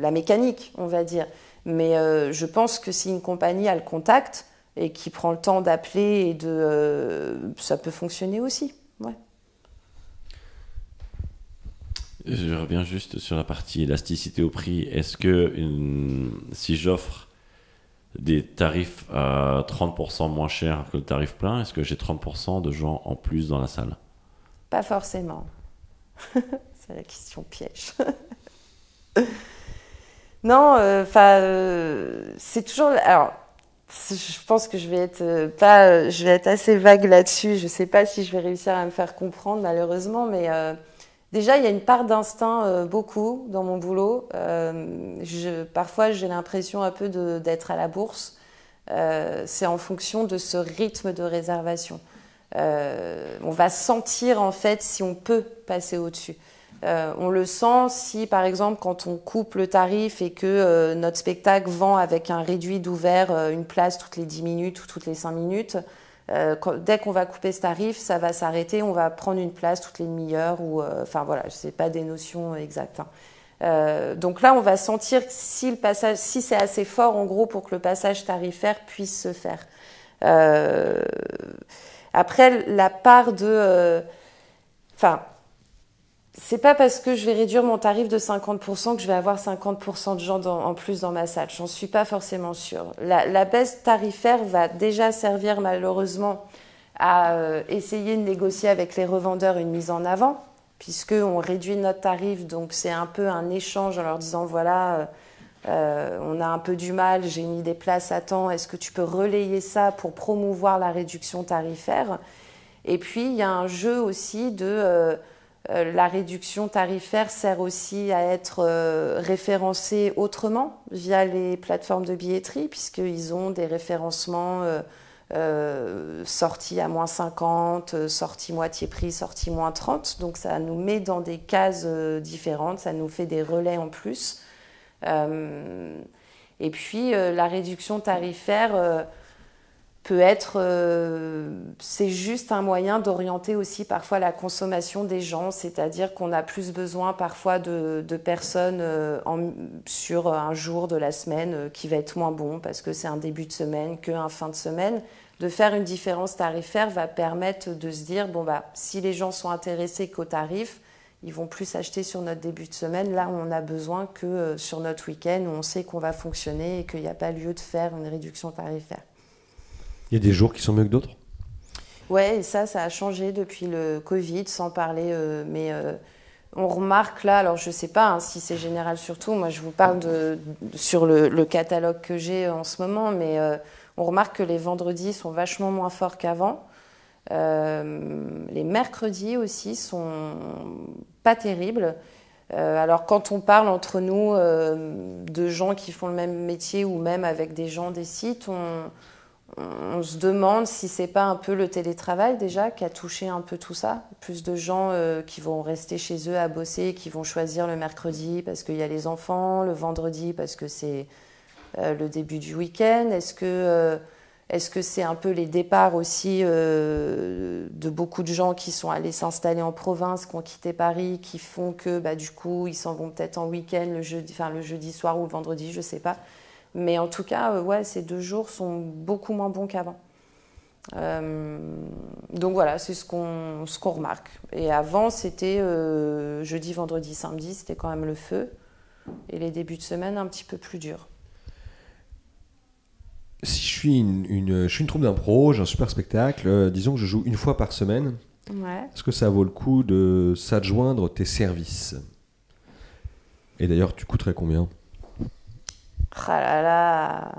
la, mécanique, on va dire. Mais je pense que si une compagnie a le contact et qui prend le temps d'appeler et de, ça peut fonctionner aussi. Ouais. Je reviens juste sur la partie élasticité au prix. Est-ce que si j'offre des tarifs à 30% moins chers que le tarif plein, est-ce que j'ai 30% de gens en plus dans la salle? Pas forcément. C'est la question piège. non, euh, enfin, euh, c'est toujours. Alors, je pense que je vais être euh, pas, je vais être assez vague là-dessus. Je ne sais pas si je vais réussir à me faire comprendre malheureusement, mais Déjà, il y a une part d'instinct euh, beaucoup dans mon boulot. Euh, parfois, j'ai l'impression un peu d'être à la bourse. Euh, c'est en fonction de ce rythme de réservation. on va sentir en fait si on peut passer au-dessus. on le sent si, par exemple, quand on coupe le tarif et que notre spectacle vend avec un réduit d'ouvert une place toutes les 10 minutes ou toutes les 5 minutes, euh, dès qu'on va couper ce tarif, ça va s'arrêter, on va prendre une place toutes les demi-heures ou, euh, enfin voilà, je pas des notions exactes. Hein. Euh, donc là, on va sentir si le passage, si c'est assez fort en gros pour que le passage tarifaire puisse se faire. après, la part de. Enfin, c'est pas parce que je vais réduire mon tarif de 50% que je vais avoir 50% de gens en plus dans ma salle. J'en suis pas forcément sûre. La, baisse tarifaire va déjà servir malheureusement à euh, essayer de négocier avec les revendeurs une mise en avant, puisqu'on réduit notre tarif, donc c'est un peu un échange en leur disant voilà, euh, euh, on a un peu du mal, j'ai mis des places à temps, est-ce que tu peux relayer ça pour promouvoir la réduction tarifaire? Et puis il y a un jeu aussi de la réduction tarifaire sert aussi à être euh, référencée autrement via les plateformes de billetterie, puisqu'ils ont des référencements euh, sortis à moins 50, sortis moitié prix, sortis moins 30. Donc ça nous met dans des cases différentes, ça nous fait des relais en plus. et puis la réduction tarifaire peut être, euh, c'est juste un moyen d'orienter aussi parfois la consommation des gens, c'est-à-dire qu'on a plus besoin parfois de, personnes euh, sur un jour de la semaine euh, qui va être moins bon parce que c'est un début de semaine qu'un fin de semaine. De faire une différence tarifaire va permettre de se dire, bon bah, si les gens sont intéressés qu'au tarif, ils vont plus acheter sur notre début de semaine. Là, on a besoin que sur notre week-end, où on sait qu'on va fonctionner et qu'il n'y a pas lieu de faire une réduction tarifaire. Il y a des jours qui sont mieux que d'autres? Ouais, et ça, ça a changé depuis le Covid, sans parler. Euh, mais euh, on remarque là, alors je ne sais pas hein, si c'est général surtout, moi je vous parle sur le, catalogue que j'ai en ce moment, mais euh, on remarque que les vendredis sont vachement moins forts qu'avant. les mercredis aussi sont pas terribles. alors quand on parle entre nous de gens qui font le même métier ou même avec des gens des sites, on on se demande si c'est pas un peu le télétravail déjà qui a touché un peu tout ça. Plus de gens euh, qui vont rester chez eux à bosser, qui vont choisir le mercredi parce qu'il y a les enfants, le vendredi parce que c'est euh, le début du week-end. Est-ce que euh, que c'est un peu les départs aussi de beaucoup de gens qui sont allés s'installer en province, qui ont quitté Paris, qui font que bah, du coup ils s'en vont peut-être en week-end le jeudi, le jeudi soir ou le vendredi, je sais pas. Mais en tout cas, euh, ouais, ces deux jours sont beaucoup moins bons qu'avant. Euh, donc voilà, c'est ce qu'on ce qu'on remarque. Et avant, c'était euh, jeudi, vendredi, samedi, c'était quand même le feu. Et les débuts de semaine, un petit peu plus durs. Si je suis une, une je suis une troupe d'impro, j'ai un super spectacle, disons que je joue une fois par semaine. Ouais. Est-ce que ça vaut le coup de s'adjoindre tes services? Et d'ailleurs, tu coûterais combien? Ah là là,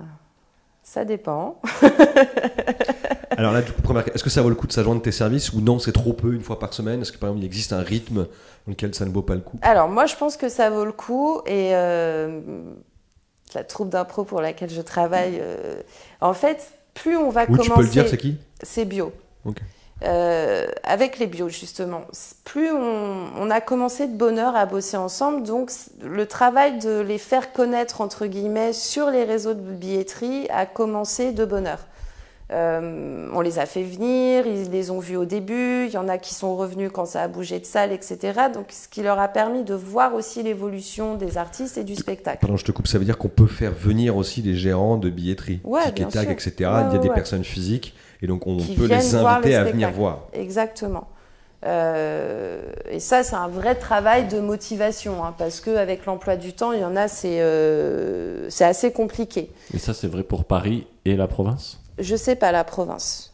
ça dépend. Alors là, du coup, première, est-ce que ça vaut le coup de s'adjoindre tes services ou non, c'est trop peu une fois par semaine? Est-ce que par exemple, il existe un rythme dans lequel ça ne vaut pas le coup? Alors moi, je pense que ça vaut le coup et euh, la troupe d'impro pour laquelle je travaille, euh, en fait, plus on va oui, commencer. Tu peux le dire, c'est qui? C'est bio. Ok. Euh, avec les bios justement. Plus on, a commencé de bonheur à bosser ensemble, donc le travail de les faire connaître entre guillemets sur les réseaux de billetterie a commencé de bonheur. Euh, on les a fait venir, ils les ont vus au début, il y en a qui sont revenus quand ça a bougé de salle, etc. Donc ce qui leur a permis de voir aussi l'évolution des artistes et du spectacle. Pardon, je te coupe, ça veut dire qu'on peut faire venir aussi des gérants de billetterie, ouais, etc. il y a des personnes physiques et donc on peut les inviter à venir voir. Exactement. Euh, et ça, c'est un vrai travail de motivation, hein, parce qu'avec l'emploi du temps, il y en a, c'est euh, assez compliqué. Et ça, c'est vrai pour Paris et la province? Je sais pas, la province.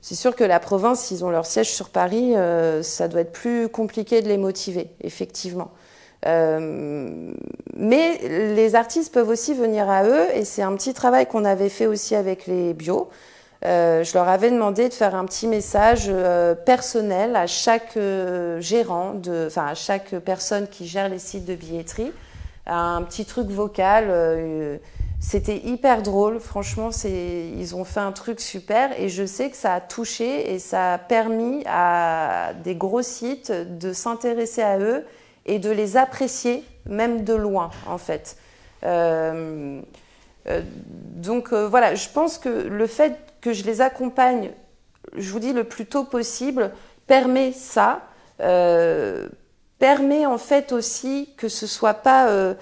C'est sûr que la province, ils ont leur siège sur Paris, euh, ça doit être plus compliqué de les motiver, effectivement. Euh, mais les artistes peuvent aussi venir à eux, et c'est un petit travail qu'on avait fait aussi avec les bio. Euh, je leur avais demandé de faire un petit message euh, personnel à chaque euh, gérant, enfin à chaque personne qui gère les sites de billetterie, un petit truc vocal. c'était hyper drôle, franchement, ils ont fait un truc super et je sais que ça a touché et ça a permis à des gros sites de s'intéresser à eux et de les apprécier, même de loin en fait. donc voilà, je pense que le fait que je les accompagne, je vous dis, le plus tôt possible, permet ça, euh, permet en fait aussi que ce soit pas euh,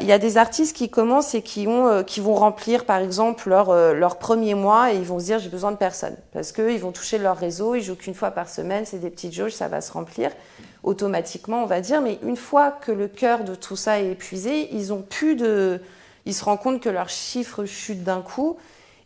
il y a des artistes qui commencent et qui, ont, euh, qui vont remplir, par exemple, leur, leur premier mois et ils vont se dire j'ai besoin de personne. Parce qu'ils vont toucher leur réseau, ils jouent qu'une fois par semaine, c'est des petites jauges, ça va se remplir automatiquement, on va dire. Mais une fois que le cœur de tout ça est épuisé, ils ont plus de. Ils se rendent compte que leurs chiffres chutent d'un coup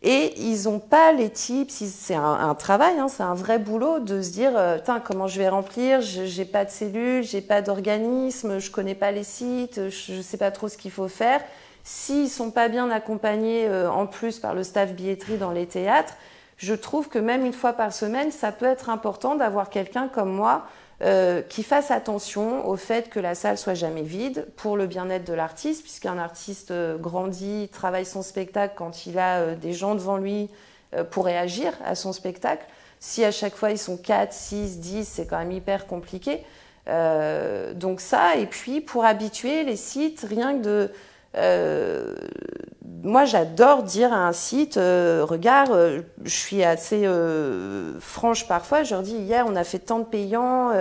et ils n'ont pas les types, c'est un, travail, hein, c'est un vrai boulot de se dire, euh, comment je vais remplir, je n'ai pas de cellules, j'ai pas d'organisme, je connais pas les sites, je ne sais pas trop ce qu'il faut faire. S'ils sont pas bien accompagnés euh, en plus par le staff billetterie dans les théâtres, je trouve que même une fois par semaine, ça peut être important d'avoir quelqu'un comme moi euh, qui fasse attention au fait que la salle soit jamais vide pour le bien-être de l'artiste, puisqu'un artiste euh, grandit, travaille son spectacle quand il a euh, des gens devant lui pour réagir à son spectacle. Si à chaque fois ils sont 4, 6, 10, c'est quand même hyper compliqué. donc ça, et puis pour habituer les sites, rien que de... moi, j'adore dire à un site, regarde, je suis assez franche parfois, je leur dis, hier, on a fait tant de payants,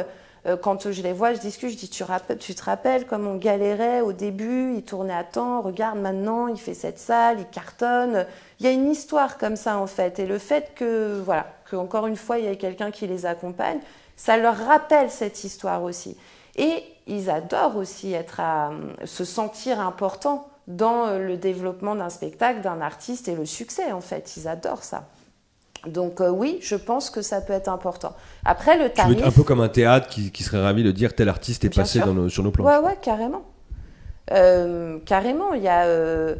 euh, quand je les vois, je discute, je dis tu, tu te rappelles comme on galérait au début, il tournait à temps, regarde maintenant, il fait cette salle, il cartonne. Il y a une histoire comme ça en fait. Et le fait que, voilà, qu'encore une fois, il y ait quelqu'un qui les accompagne, ça leur rappelle cette histoire aussi. Et ils adorent aussi être à, se sentir importants dans le développement d'un spectacle, d'un artiste et le succès en fait. Ils adorent ça. Donc euh, oui, je pense que ça peut être important. Après le tarif, veux un peu comme un théâtre qui, serait ravi de dire tel artiste est passé sur nos plans. Ouais ouais carrément, euh, carrément. Il y a euh,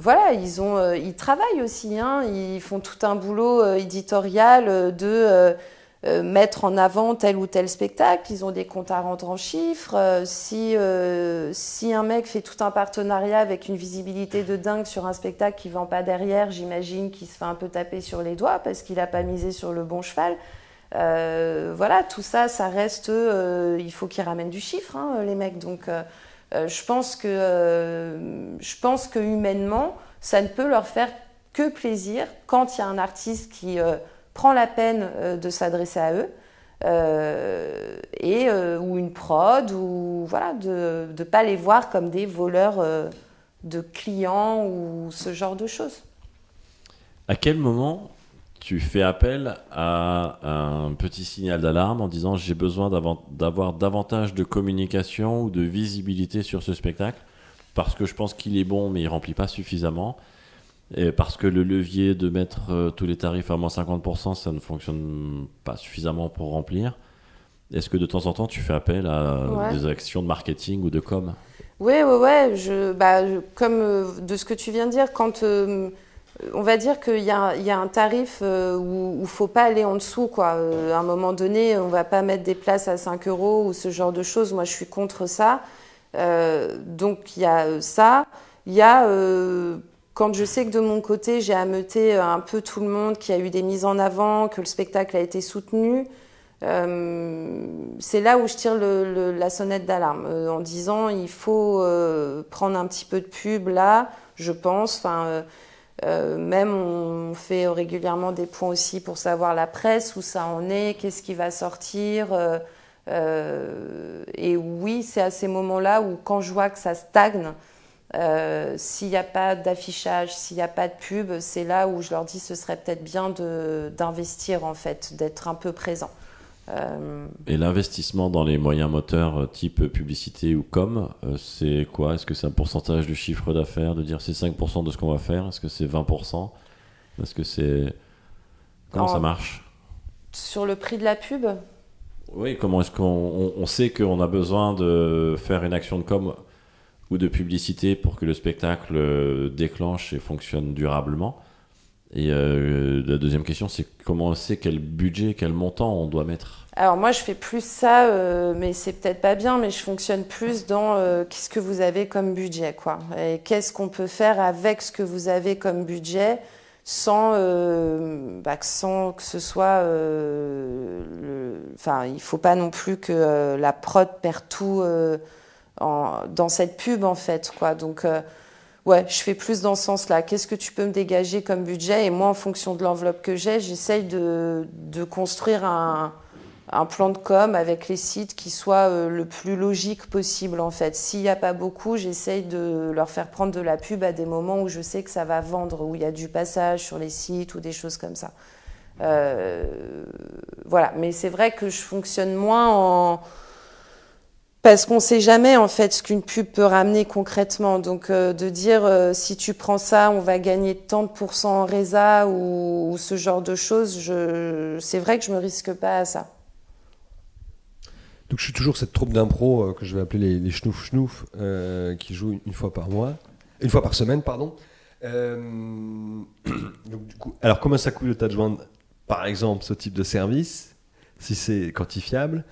voilà ils ont ils travaillent aussi hein, ils font tout un boulot éditorial de euh, mettre en avant tel ou tel spectacle, ils ont des comptes à rendre en chiffres. Euh, si, euh, si un mec fait tout un partenariat avec une visibilité de dingue sur un spectacle qui vend pas derrière, j'imagine qu'il se fait un peu taper sur les doigts parce qu'il n'a pas misé sur le bon cheval. voilà, tout ça, ça reste. il faut qu'ils ramènent du chiffre, hein, les mecs. Donc, je pense que, je pense que humainement, ça ne peut leur faire que plaisir quand il y a un artiste qui prend la peine euh, de s'adresser à eux. Euh, et euh, ou une prod ou voilà de ne pas les voir comme des voleurs de clients ou ce genre de choses. À quel moment tu fais appel à un petit signal d'alarme en disant j'ai besoin d'avoir davantage de communication ou de visibilité sur ce spectacle? Parce que je pense qu'il est bon mais il remplit pas suffisamment et parce que le levier de mettre euh, tous les tarifs à moins 50%, ça ne fonctionne pas suffisamment pour remplir. Est-ce que de temps en temps, tu fais appel à des actions de marketing ou de com? Oui, oui, oui. Je, bah, comme euh, de ce que tu viens de dire, quand euh, on va dire qu'il y, y, a un tarif où il ne faut pas aller en dessous. Quoi. à un moment donné, on ne va pas mettre des places à 5 euros ou ce genre de choses. Moi, je suis contre ça. donc, il y a ça. Il y a quand je sais que de mon côté, j'ai ameuté euh, un peu tout le monde, qu'il y a eu des mises en avant, que le spectacle a été soutenu, euh, c'est là où je tire la sonnette d'alarme euh, en disant il faut prendre un petit peu de pub là, je pense. Enfin, même on fait régulièrement des points aussi pour savoir la presse où ça en est, qu'est-ce qui va sortir. et oui, c'est à ces moments-là où quand je vois que ça stagne, euh, s'il n'y a pas d'affichage, s'il n'y a pas de pub, c'est là où je leur dis ce serait peut-être bien d'investir en fait, d'être un peu présent. Euh, Et l'investissement dans les moyens moteurs euh, type publicité ou com, c'est quoi? Est-ce que c'est un pourcentage du chiffre d'affaires? De dire c'est 5% de ce qu'on va faire Est-ce que c'est 20% Est-ce que c'est... Comment ça marche? Sur le prix de la pub? Oui, comment est-ce qu'on on sait qu'on a besoin de faire une action de com ou de publicité pour que le spectacle euh, déclenche et fonctionne durablement. Et euh, la deuxième question, c'est comment on sait quel budget, quel montant on doit mettre? Alors moi, je fais plus ça, euh, mais c'est peut-être pas bien, mais je fonctionne plus dans qu'est-ce que vous avez comme budget, quoi. Et qu'est-ce qu'on peut faire avec ce que vous avez comme budget sans, bah, sans que ce soit... Enfin, il faut pas non plus que la prod perd tout dans cette pub en fait quoi. Donc euh, ouais, je fais plus dans ce sens-là. Qu'est-ce que tu peux me dégager comme budget? Et moi, en fonction de l'enveloppe que j'ai, j'essaye de, de, construire un, un plan de com avec les sites qui soit euh, le plus logique possible en fait. S'il n'y a pas beaucoup, j'essaye de leur faire prendre de la pub à des moments où je sais que ça va vendre, où il y a du passage sur les sites ou des choses comme ça. Euh, voilà, mais c'est vrai que je fonctionne moins en parce qu'on ne sait jamais en fait ce qu'une pub peut ramener concrètement. Donc euh, de dire euh, si tu prends ça, on va gagner tant de pourcents en résa ou, ce genre de choses, c'est vrai que je me risque pas à ça. Donc je suis toujours cette troupe d'impro euh, que je vais appeler les, les schnouf schnouf qui joue une, fois par mois, une fois par semaine, pardon. donc, du coup, alors comment ça coûte de t'adjoindre, par exemple, ce type de service, si c'est quantifiable,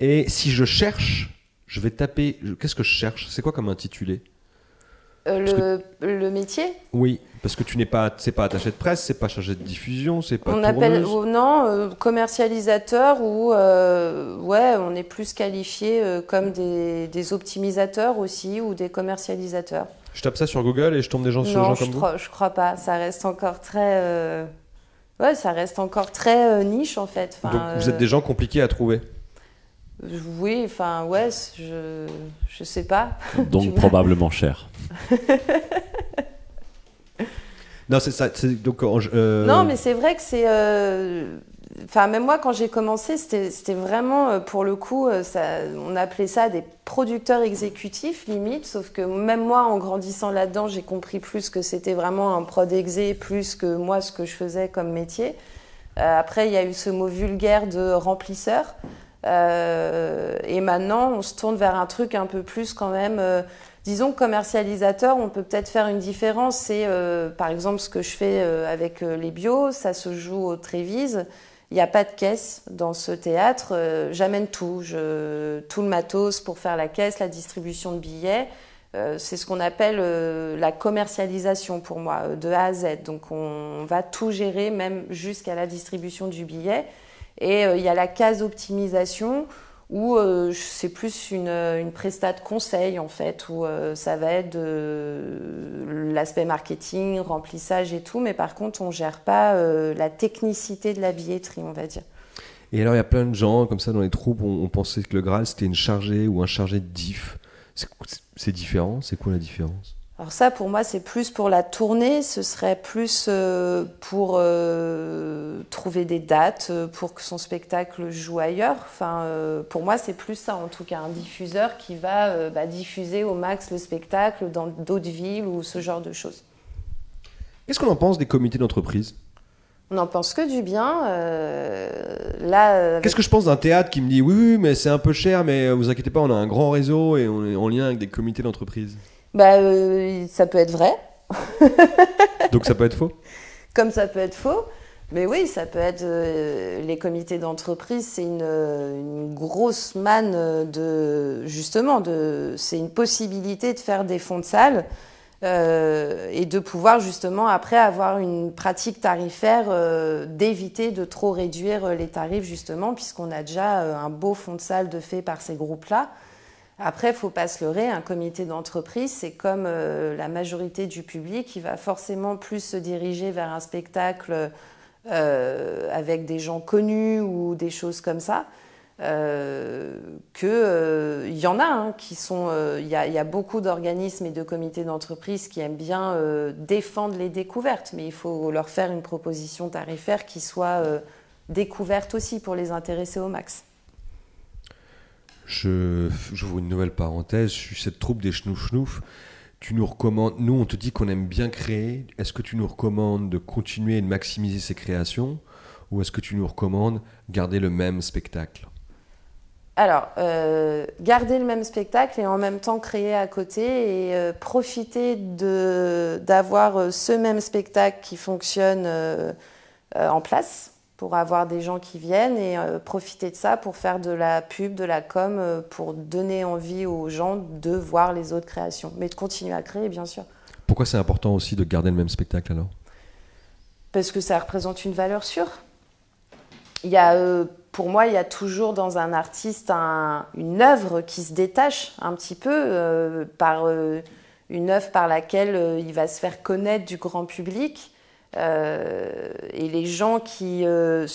et si je cherche je vais taper. Qu'est-ce que je cherche? C'est quoi comme intitulé? Euh, le, que... le, métier? Oui, parce que tu n'es pas, c'est pas attaché de presse, c'est pas chargé de diffusion, c'est pas. On tourneuse. appelle non euh, commercialisateur ou euh, ouais, on est plus qualifié comme des, des, optimisateurs aussi ou des commercialisateurs. Je tape ça sur Google et je tombe des gens, non, sur gens je comme crois, je crois pas. Ça reste encore très. Ouais, ça reste encore très niche en fait. Enfin, Donc vous êtes des gens compliqués à trouver. Oui, enfin, ouais, je, je sais pas. Donc probablement cher. non, c'est ça. Donc, euh... Non, mais c'est vrai que c'est. Euh... Enfin, même moi, quand j'ai commencé, c'était vraiment, euh, pour le coup, ça, on appelait ça des producteurs exécutifs, limite. Sauf que même moi, en grandissant là-dedans, j'ai compris plus que c'était vraiment un prod exé, plus que moi, ce que je faisais comme métier. Euh, après, il y a eu ce mot vulgaire de remplisseur. Euh, et maintenant, on se tourne vers un truc un peu plus quand même. Euh, disons commercialisateur, on peut peut-être faire une différence. C'est euh, par exemple ce que je fais euh, avec les bios, ça se joue au Trévise. Il n'y a pas de caisse dans ce théâtre. Euh, J'amène tout, je, tout le matos pour faire la caisse, la distribution de billets. c'est ce qu'on appelle la commercialisation pour moi, de A à Z. Donc on va tout gérer, même jusqu'à la distribution du billet. Et euh, il y a la case optimisation où euh, c'est plus une, une prestat conseil en fait, où euh, ça va être de l'aspect marketing, remplissage et tout, mais par contre on gère pas euh, la technicité de la billetterie, on va dire. Et alors il y a plein de gens comme ça dans les troupes, on, on pensait que le Graal c'était une chargée ou un chargé de diff. C'est différent, c'est quoi la différence? Alors ça, pour moi, c'est plus pour la tournée, ce serait plus euh, pour euh, trouver des dates, euh, pour que son spectacle joue ailleurs. Enfin, euh, pour moi, c'est plus ça, en tout cas, un diffuseur qui va bah, diffuser au max le spectacle dans d'autres villes ou ce genre de choses. Qu'est-ce qu'on en pense des comités d'entreprise? On n'en pense que du bien. là, Qu'est-ce que je pense d'un théâtre qui me dit oui, oui mais c'est un peu cher, mais vous inquiétez pas, on a un grand réseau et on est en lien avec des comités d'entreprise? Bah, euh, ça peut être vrai. Donc ça peut être faux? Comme ça peut être faux. Mais oui, ça peut être. Euh, les comités d'entreprise, c'est une, une, grosse manne de. Justement, de, c'est une possibilité de faire des fonds de salle euh, et de pouvoir justement après avoir une pratique tarifaire, euh, d'éviter de trop réduire les tarifs justement, puisqu'on a déjà un beau fonds de salle de fait par ces groupes-là. Après, il faut pas se leurrer, un comité d'entreprise, c'est comme euh, la majorité du public, qui va forcément plus se diriger vers un spectacle euh, avec des gens connus ou des choses comme ça. Euh, que il euh, y en a hein, qui sont il y, y, a beaucoup d'organismes et de comités d'entreprise qui aiment bien défendre les découvertes mais il faut leur faire une proposition tarifaire qui soit découverte aussi pour les intéresser au max je j'ouvre une nouvelle parenthèse, je suis cette troupe des schnouf schnouf. Tu nous recommandes, nous on te dit qu'on aime bien créer, est-ce que tu nous recommandes de continuer et de maximiser ces créations ou est-ce que tu nous recommandes garder le même spectacle? Alors, euh, garder le même spectacle et en même temps créer à côté et euh, profiter d'avoir euh, ce même spectacle qui fonctionne en place pour avoir des gens qui viennent et euh, profiter de ça pour faire de la pub, de la com, euh, pour donner envie aux gens de voir les autres créations, mais de continuer à créer, bien sûr. Pourquoi c'est important aussi de garder le même spectacle alors? Parce que ça représente une valeur sûre. Il y a, euh, pour moi, il y a toujours dans un artiste un, une œuvre qui se détache un petit peu par une œuvre par laquelle il va se faire connaître du grand public. Euh, et les gens qui. Euh,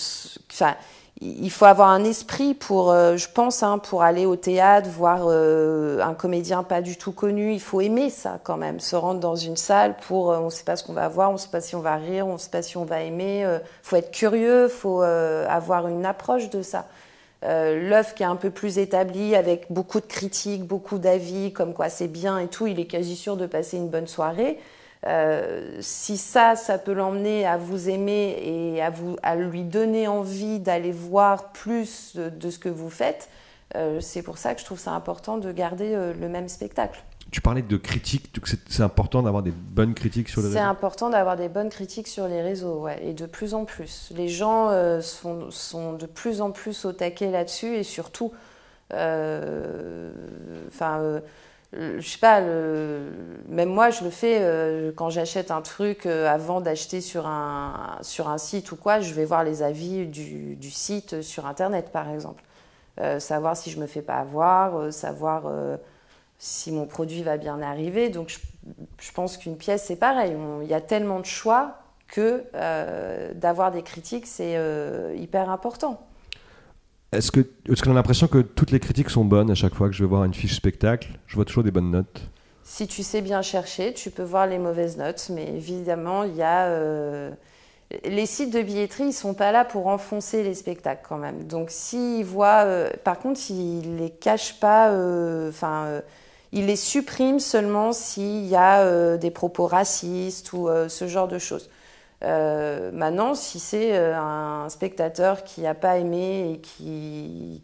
enfin, il faut avoir un esprit pour, euh, je pense, hein, pour aller au théâtre, voir un comédien pas du tout connu. Il faut aimer ça quand même, se rendre dans une salle pour, on ne sait pas ce qu'on va voir, on ne sait pas si on va rire, on ne sait pas si on va aimer. Il faut être curieux, il faut avoir une approche de ça. L'œuvre qui est un peu plus établie, avec beaucoup de critiques, beaucoup d'avis, comme quoi c'est bien et tout, il est quasi sûr de passer une bonne soirée. Euh, si ça, ça peut l'emmener à vous aimer et à, vous, à lui donner envie d'aller voir plus de, ce que vous faites, euh, c'est pour ça que je trouve ça important de garder euh, le même spectacle. Tu parlais de critiques, c'est important d'avoir des bonnes critiques sur les réseaux C'est important d'avoir des bonnes critiques sur les réseaux, ouais, et de plus en plus. Les gens sont, sont, de plus en plus au taquet là-dessus et surtout, enfin je sais pas, même moi je le fais euh, quand j'achète un truc euh, avant d'acheter sur un, sur un site ou quoi, je vais voir les avis du, site sur internet par exemple. Euh, savoir si je me fais pas avoir, savoir si mon produit va bien arriver. Donc je, je pense qu'une pièce c'est pareil. Il y a tellement de choix que d'avoir des critiques c'est hyper important. Est-ce que, est-ce qu'on a l'impression que toutes les critiques sont bonnes à chaque fois que je vais voir une fiche spectacle? Je vois toujours des bonnes notes. Si tu sais bien chercher, tu peux voir les mauvaises notes, mais évidemment, il y a. Euh, les sites de billetterie, ils sont pas là pour enfoncer les spectacles quand même. Donc, s'ils voient. Euh, par contre, ils les cachent pas. Euh, enfin. ils les suppriment seulement s'il y a des propos racistes ou ce genre de choses. Euh, maintenant, si c'est euh, un spectateur qui n'a pas aimé et qui,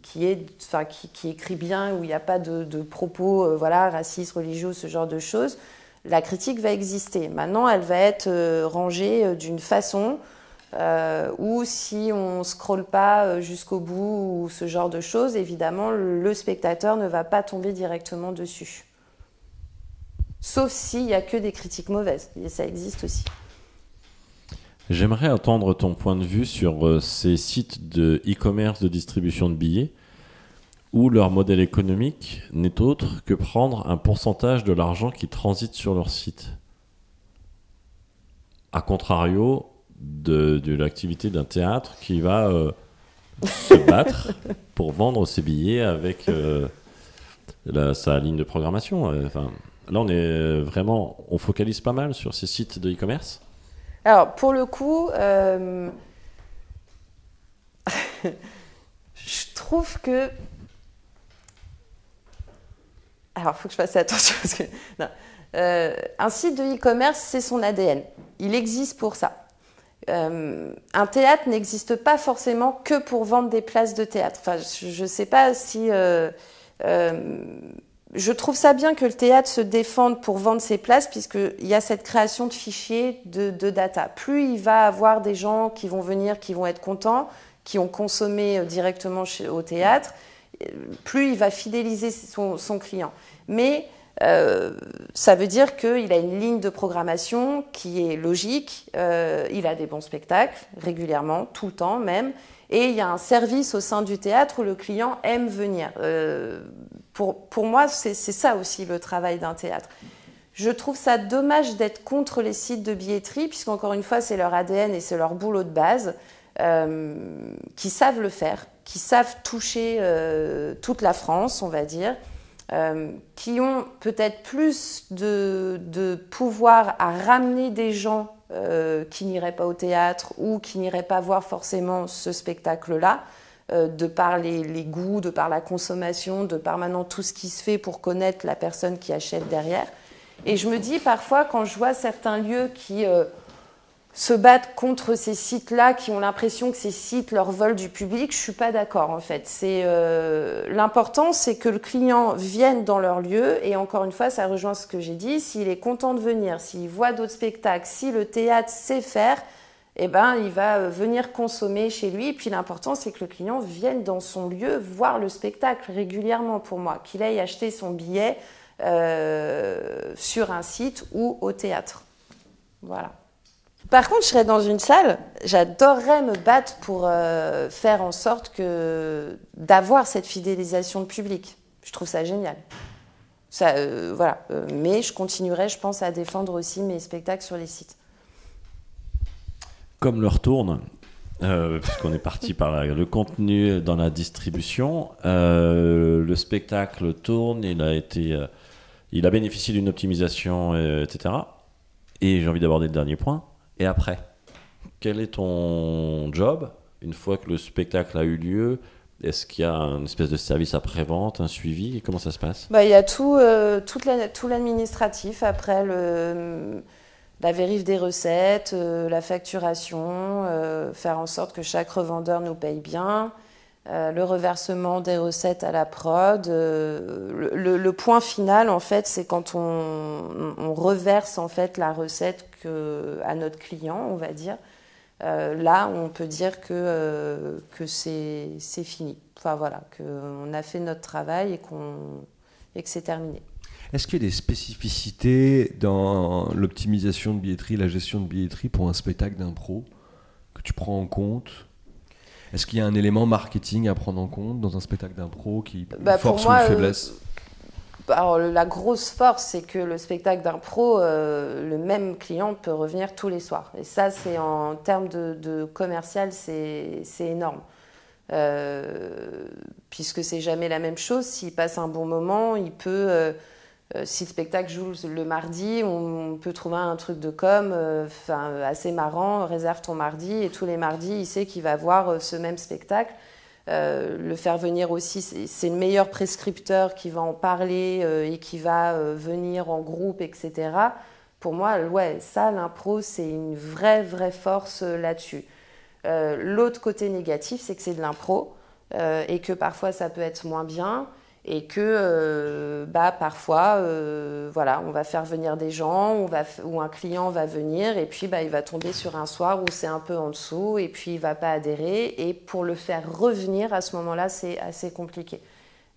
écrit bien, où il n'y a pas de, propos euh, racistes, religieux, ce genre de choses, la critique va exister. Maintenant, elle va être rangée d'une façon où si on ne scrolle pas jusqu'au bout ou ce genre de choses, évidemment, le spectateur ne va pas tomber directement dessus. Sauf s'il n'y a que des critiques mauvaises, et ça existe aussi. J'aimerais entendre ton point de vue sur euh, ces sites de e-commerce de distribution de billets où leur modèle économique n'est autre que prendre un pourcentage de l'argent qui transite sur leur site. A contrario de, l'activité d'un théâtre qui va euh, se battre pour vendre ses billets avec euh, sa ligne de programmation. Enfin, là, on est vraiment, on focalise pas mal sur ces sites de e-commerce. Alors, pour le coup, euh, je trouve que. Alors, il faut que je fasse attention parce que. Euh, un site de e-commerce, c'est son ADN. Il existe pour ça. Euh, un théâtre n'existe pas forcément que pour vendre des places de théâtre. Enfin, je ne sais pas si je trouve ça bien que le théâtre se défende pour vendre ses places, puisqu'il y a cette création de fichiers de, data. Plus il va avoir des gens qui vont venir, qui vont être contents, qui ont consommé euh, directement au théâtre, euh, plus il va fidéliser son, client. Mais euh, ça veut dire qu'il a une ligne de programmation qui est logique, il a des bons spectacles régulièrement, tout le temps même, et il y a un service au sein du théâtre où le client aime venir. Euh, pour, moi, c'est ça aussi le travail d'un théâtre. Je trouve ça dommage d'être contre les sites de billetterie, puisqu'encore une fois, c'est leur ADN et c'est leur boulot de base, euh, qui savent le faire, qui savent toucher euh, toute la France, on va dire, qui ont peut-être plus de, pouvoir à ramener des gens euh, qui n'iraient pas au théâtre ou qui n'iraient pas voir forcément ce spectacle-là, euh, de par les, goûts, de par la consommation, de par maintenant tout ce qui se fait pour connaître la personne qui achète derrière. Et je me dis parfois, quand je vois certains lieux qui euh, se battent contre ces sites-là, qui ont l'impression que ces sites leur volent du public, je suis pas d'accord en fait. C'est euh, l'important, c'est que le client vienne dans leur lieu et encore une fois, ça rejoint ce que j'ai dit. S'il est content de venir, s'il voit d'autres spectacles, si le théâtre sait faire, eh ben, il va euh, venir consommer chez lui. Et puis l'important, c'est que le client vienne dans son lieu voir le spectacle régulièrement pour moi, qu'il aille acheter son billet euh, sur un site ou au théâtre. Voilà. Par contre, je serais dans une salle, j'adorerais me battre pour euh, faire en sorte que d'avoir cette fidélisation de public. Je trouve ça génial. Ça, voilà. Mais je continuerai, je pense, à défendre aussi mes spectacles sur les sites. Comme l'heure tourne, euh, puisqu'on est parti par le contenu dans la distribution. Euh, le spectacle tourne, il a été, euh, il a bénéficié d'une optimisation, etc. Et j'ai envie d'aborder le dernier point. Et après, quel est ton job une fois que le spectacle a eu lieu? Est-ce qu'il y a une espèce de service après-vente, un suivi? Comment ça se passe? Bah, il y a tout, tout l'administratif après le, la vérif des recettes, euh, la facturation, euh, faire en sorte que chaque revendeur nous paye bien, euh, le reversement des recettes à la prod. le, point final, en fait, c'est quand on, reverse en fait la recette à notre client, on va dire. Là, on peut dire que, que c'est c'est fini. Enfin voilà, qu'on a fait notre travail et, qu'on et que c'est terminé. Est-ce qu'il y a des spécificités dans l'optimisation de billetterie, la gestion de billetterie pour un spectacle d'impro que tu prends en compte? Est-ce qu'il y a un élément marketing à prendre en compte dans un spectacle d'impro qui Bah, pour force moi, ou une euh, faiblesse? Alors, la grosse force, c'est que le spectacle d'impro, euh, le même client peut revenir tous les soirs. Et ça, c'est en termes de, de commercial, c'est énorme. Euh, puisque c'est jamais la même chose. S'il passe un bon moment, il peut. euh, si le spectacle joue le mardi, on peut trouver un truc de com euh, assez marrant, réserve ton mardi, et tous les mardis, il sait qu'il va voir euh, ce même spectacle. Euh, le faire venir aussi, c'est le meilleur prescripteur qui va en parler euh, et qui va euh, venir en groupe, etc. Pour moi, ouais, ça, l'impro, c'est une vraie, vraie force euh, là-dessus. Euh, L'autre côté négatif, c'est que c'est de l'impro euh, et que parfois ça peut être moins bien et que euh, bah, parfois, euh, voilà, on va faire venir des gens ou un client va venir et puis bah, il va tomber sur un soir où c'est un peu en dessous et puis il va pas adhérer et pour le faire revenir à ce moment-là, c'est assez compliqué.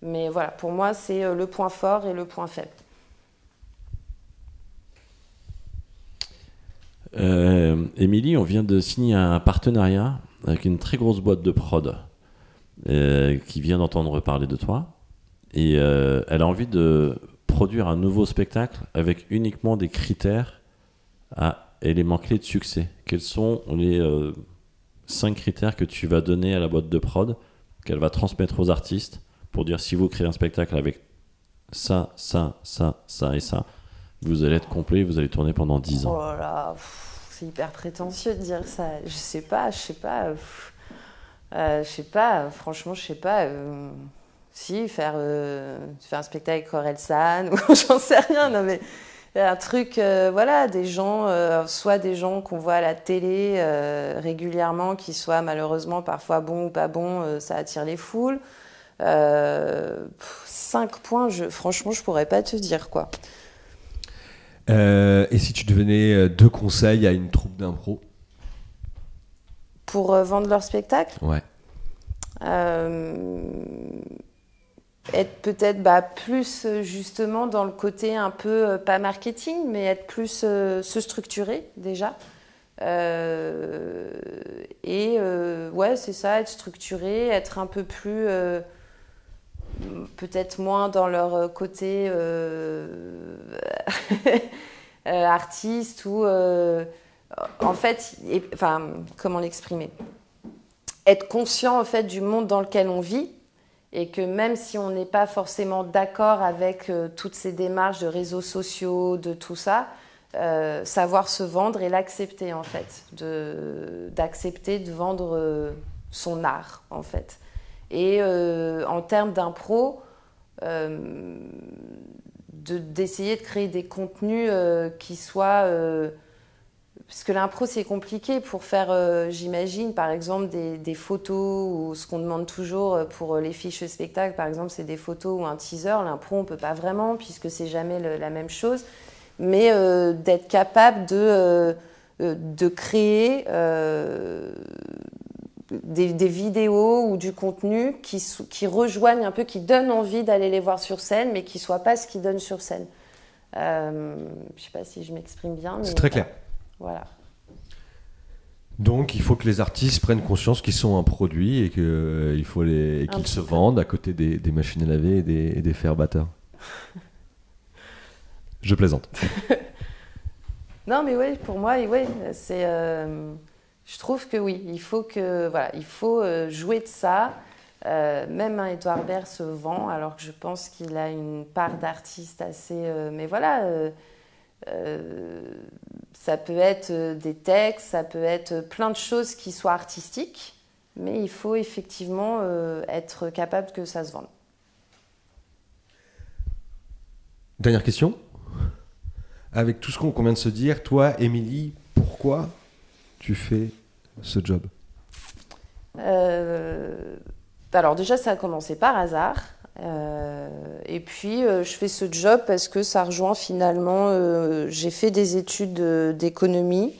Mais voilà, pour moi, c'est euh, le point fort et le point faible. Émilie, on vient de signer un partenariat avec une très grosse boîte de prod qui vient d'entendre parler de toi. Et euh, elle a envie de produire un nouveau spectacle avec uniquement des critères à éléments clés de succès. Quels sont les euh, cinq critères que tu vas donner à la boîte de prod, qu'elle va transmettre aux artistes pour dire si vous créez un spectacle avec ça, ça, ça, ça et ça, vous allez être complet, vous allez tourner pendant 10 ans. Oh là c'est hyper prétentieux de dire ça. Je sais pas, je sais pas. euh, je sais pas, franchement, je sais pas. Si, faire, euh, faire un spectacle avec Orelsan, ou j'en sais rien, non mais un truc, euh, voilà, des gens, euh, soit des gens qu'on voit à la télé euh, régulièrement, qui soient malheureusement parfois bons ou pas bons, ça attire les foules. Cinq points, je, franchement, je pourrais pas te dire quoi. Et si tu devenais deux conseils à une troupe d'impro? Pour vendre leur spectacle? Ouais. Être peut-être bah, plus euh, justement dans le côté un peu, euh, pas marketing, mais être plus euh, se structurer déjà. Et ouais, c'est ça, être structuré, être un peu plus, peut-être moins dans leur côté artiste ou en fait, enfin, comment l'exprimer? Être conscient en fait du monde dans lequel on vit et que même si on n'est pas forcément d'accord avec euh, toutes ces démarches de réseaux sociaux, de tout ça, euh, savoir se vendre et l'accepter en fait, d'accepter de, vendre euh, son art en fait. Et en termes d'impro, de- d'essayer de, créer des contenus qui soient parce que l'impro, c'est compliqué pour faire, euh, j'imagine, par exemple, des, des photos ou ce qu'on demande toujours euh, pour euh, les fiches spectacle, par exemple, c'est des photos ou un teaser. L'impro, on peut pas vraiment puisque c'est jamais le- la même chose. Mais euh, d'être capable de, de créer des, des vidéos ou du contenu qui, qui rejoignent un peu, qui donnent envie d'aller les voir sur scène, mais qui ne soient pas ce qu'ils donnent sur scène. Euh, je sais pas si je m'exprime bien. C'est très clair. Voilà. Donc il faut que les artistes prennent conscience qu'ils sont un produit et faut les, Un qu'ils petit se vendent à côté des, des machines à laver et des, et des fers batteurs. Je plaisante. Non, mais oui, pour moi, oui, c'est. euh, Je trouve que oui, il faut que voilà, il faut euh, jouer de ça. Euh, même un Edouard Baird se vend, alors que je pense qu'il a une part d'artiste assez. euh, mais voilà, euh, euh, ça peut être euh, des textes, ça peut être plein de choses qui soient artistiques, mais il faut effectivement euh, être capable que ça se vende. Dernière question. Avec tout ce qu'on qu'on vient de se dire, toi, Émilie, pourquoi tu fais ce job? Euh, alors déjà, ça a commencé par hasard. Euh, et puis, euh, je fais ce job parce que ça rejoint finalement, euh, j'ai fait des études d'économie.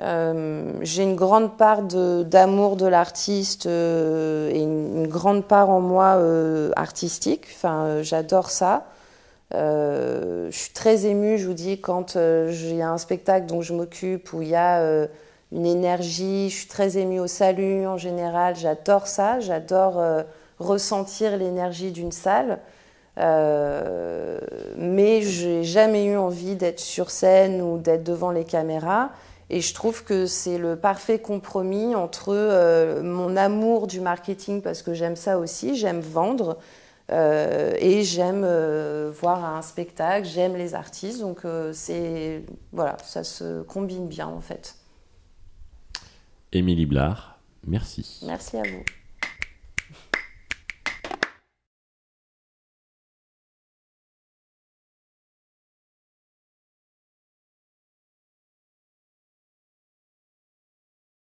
J'ai une grande part d'amour de, l'artiste et une, grande part en moi artistique. Enfin, j'adore ça. Je suis très émue, je vous dis, quand j'ai un spectacle dont je m'occupe, où il y a une énergie, je suis très émue au salut en général, j'adore ça, j'adore ressentir l'énergie d'une salle. Euh, mais j'ai jamais eu envie d'être sur scène ou d'être devant les caméras. Et je trouve que c'est le parfait compromis entre euh, mon amour du marketing, parce que j'aime ça aussi, j'aime vendre, euh, et j'aime euh, voir un spectacle, j'aime les artistes. Donc c'est voilà, ça se combine bien en fait. Émilie Blard, merci. Merci à vous.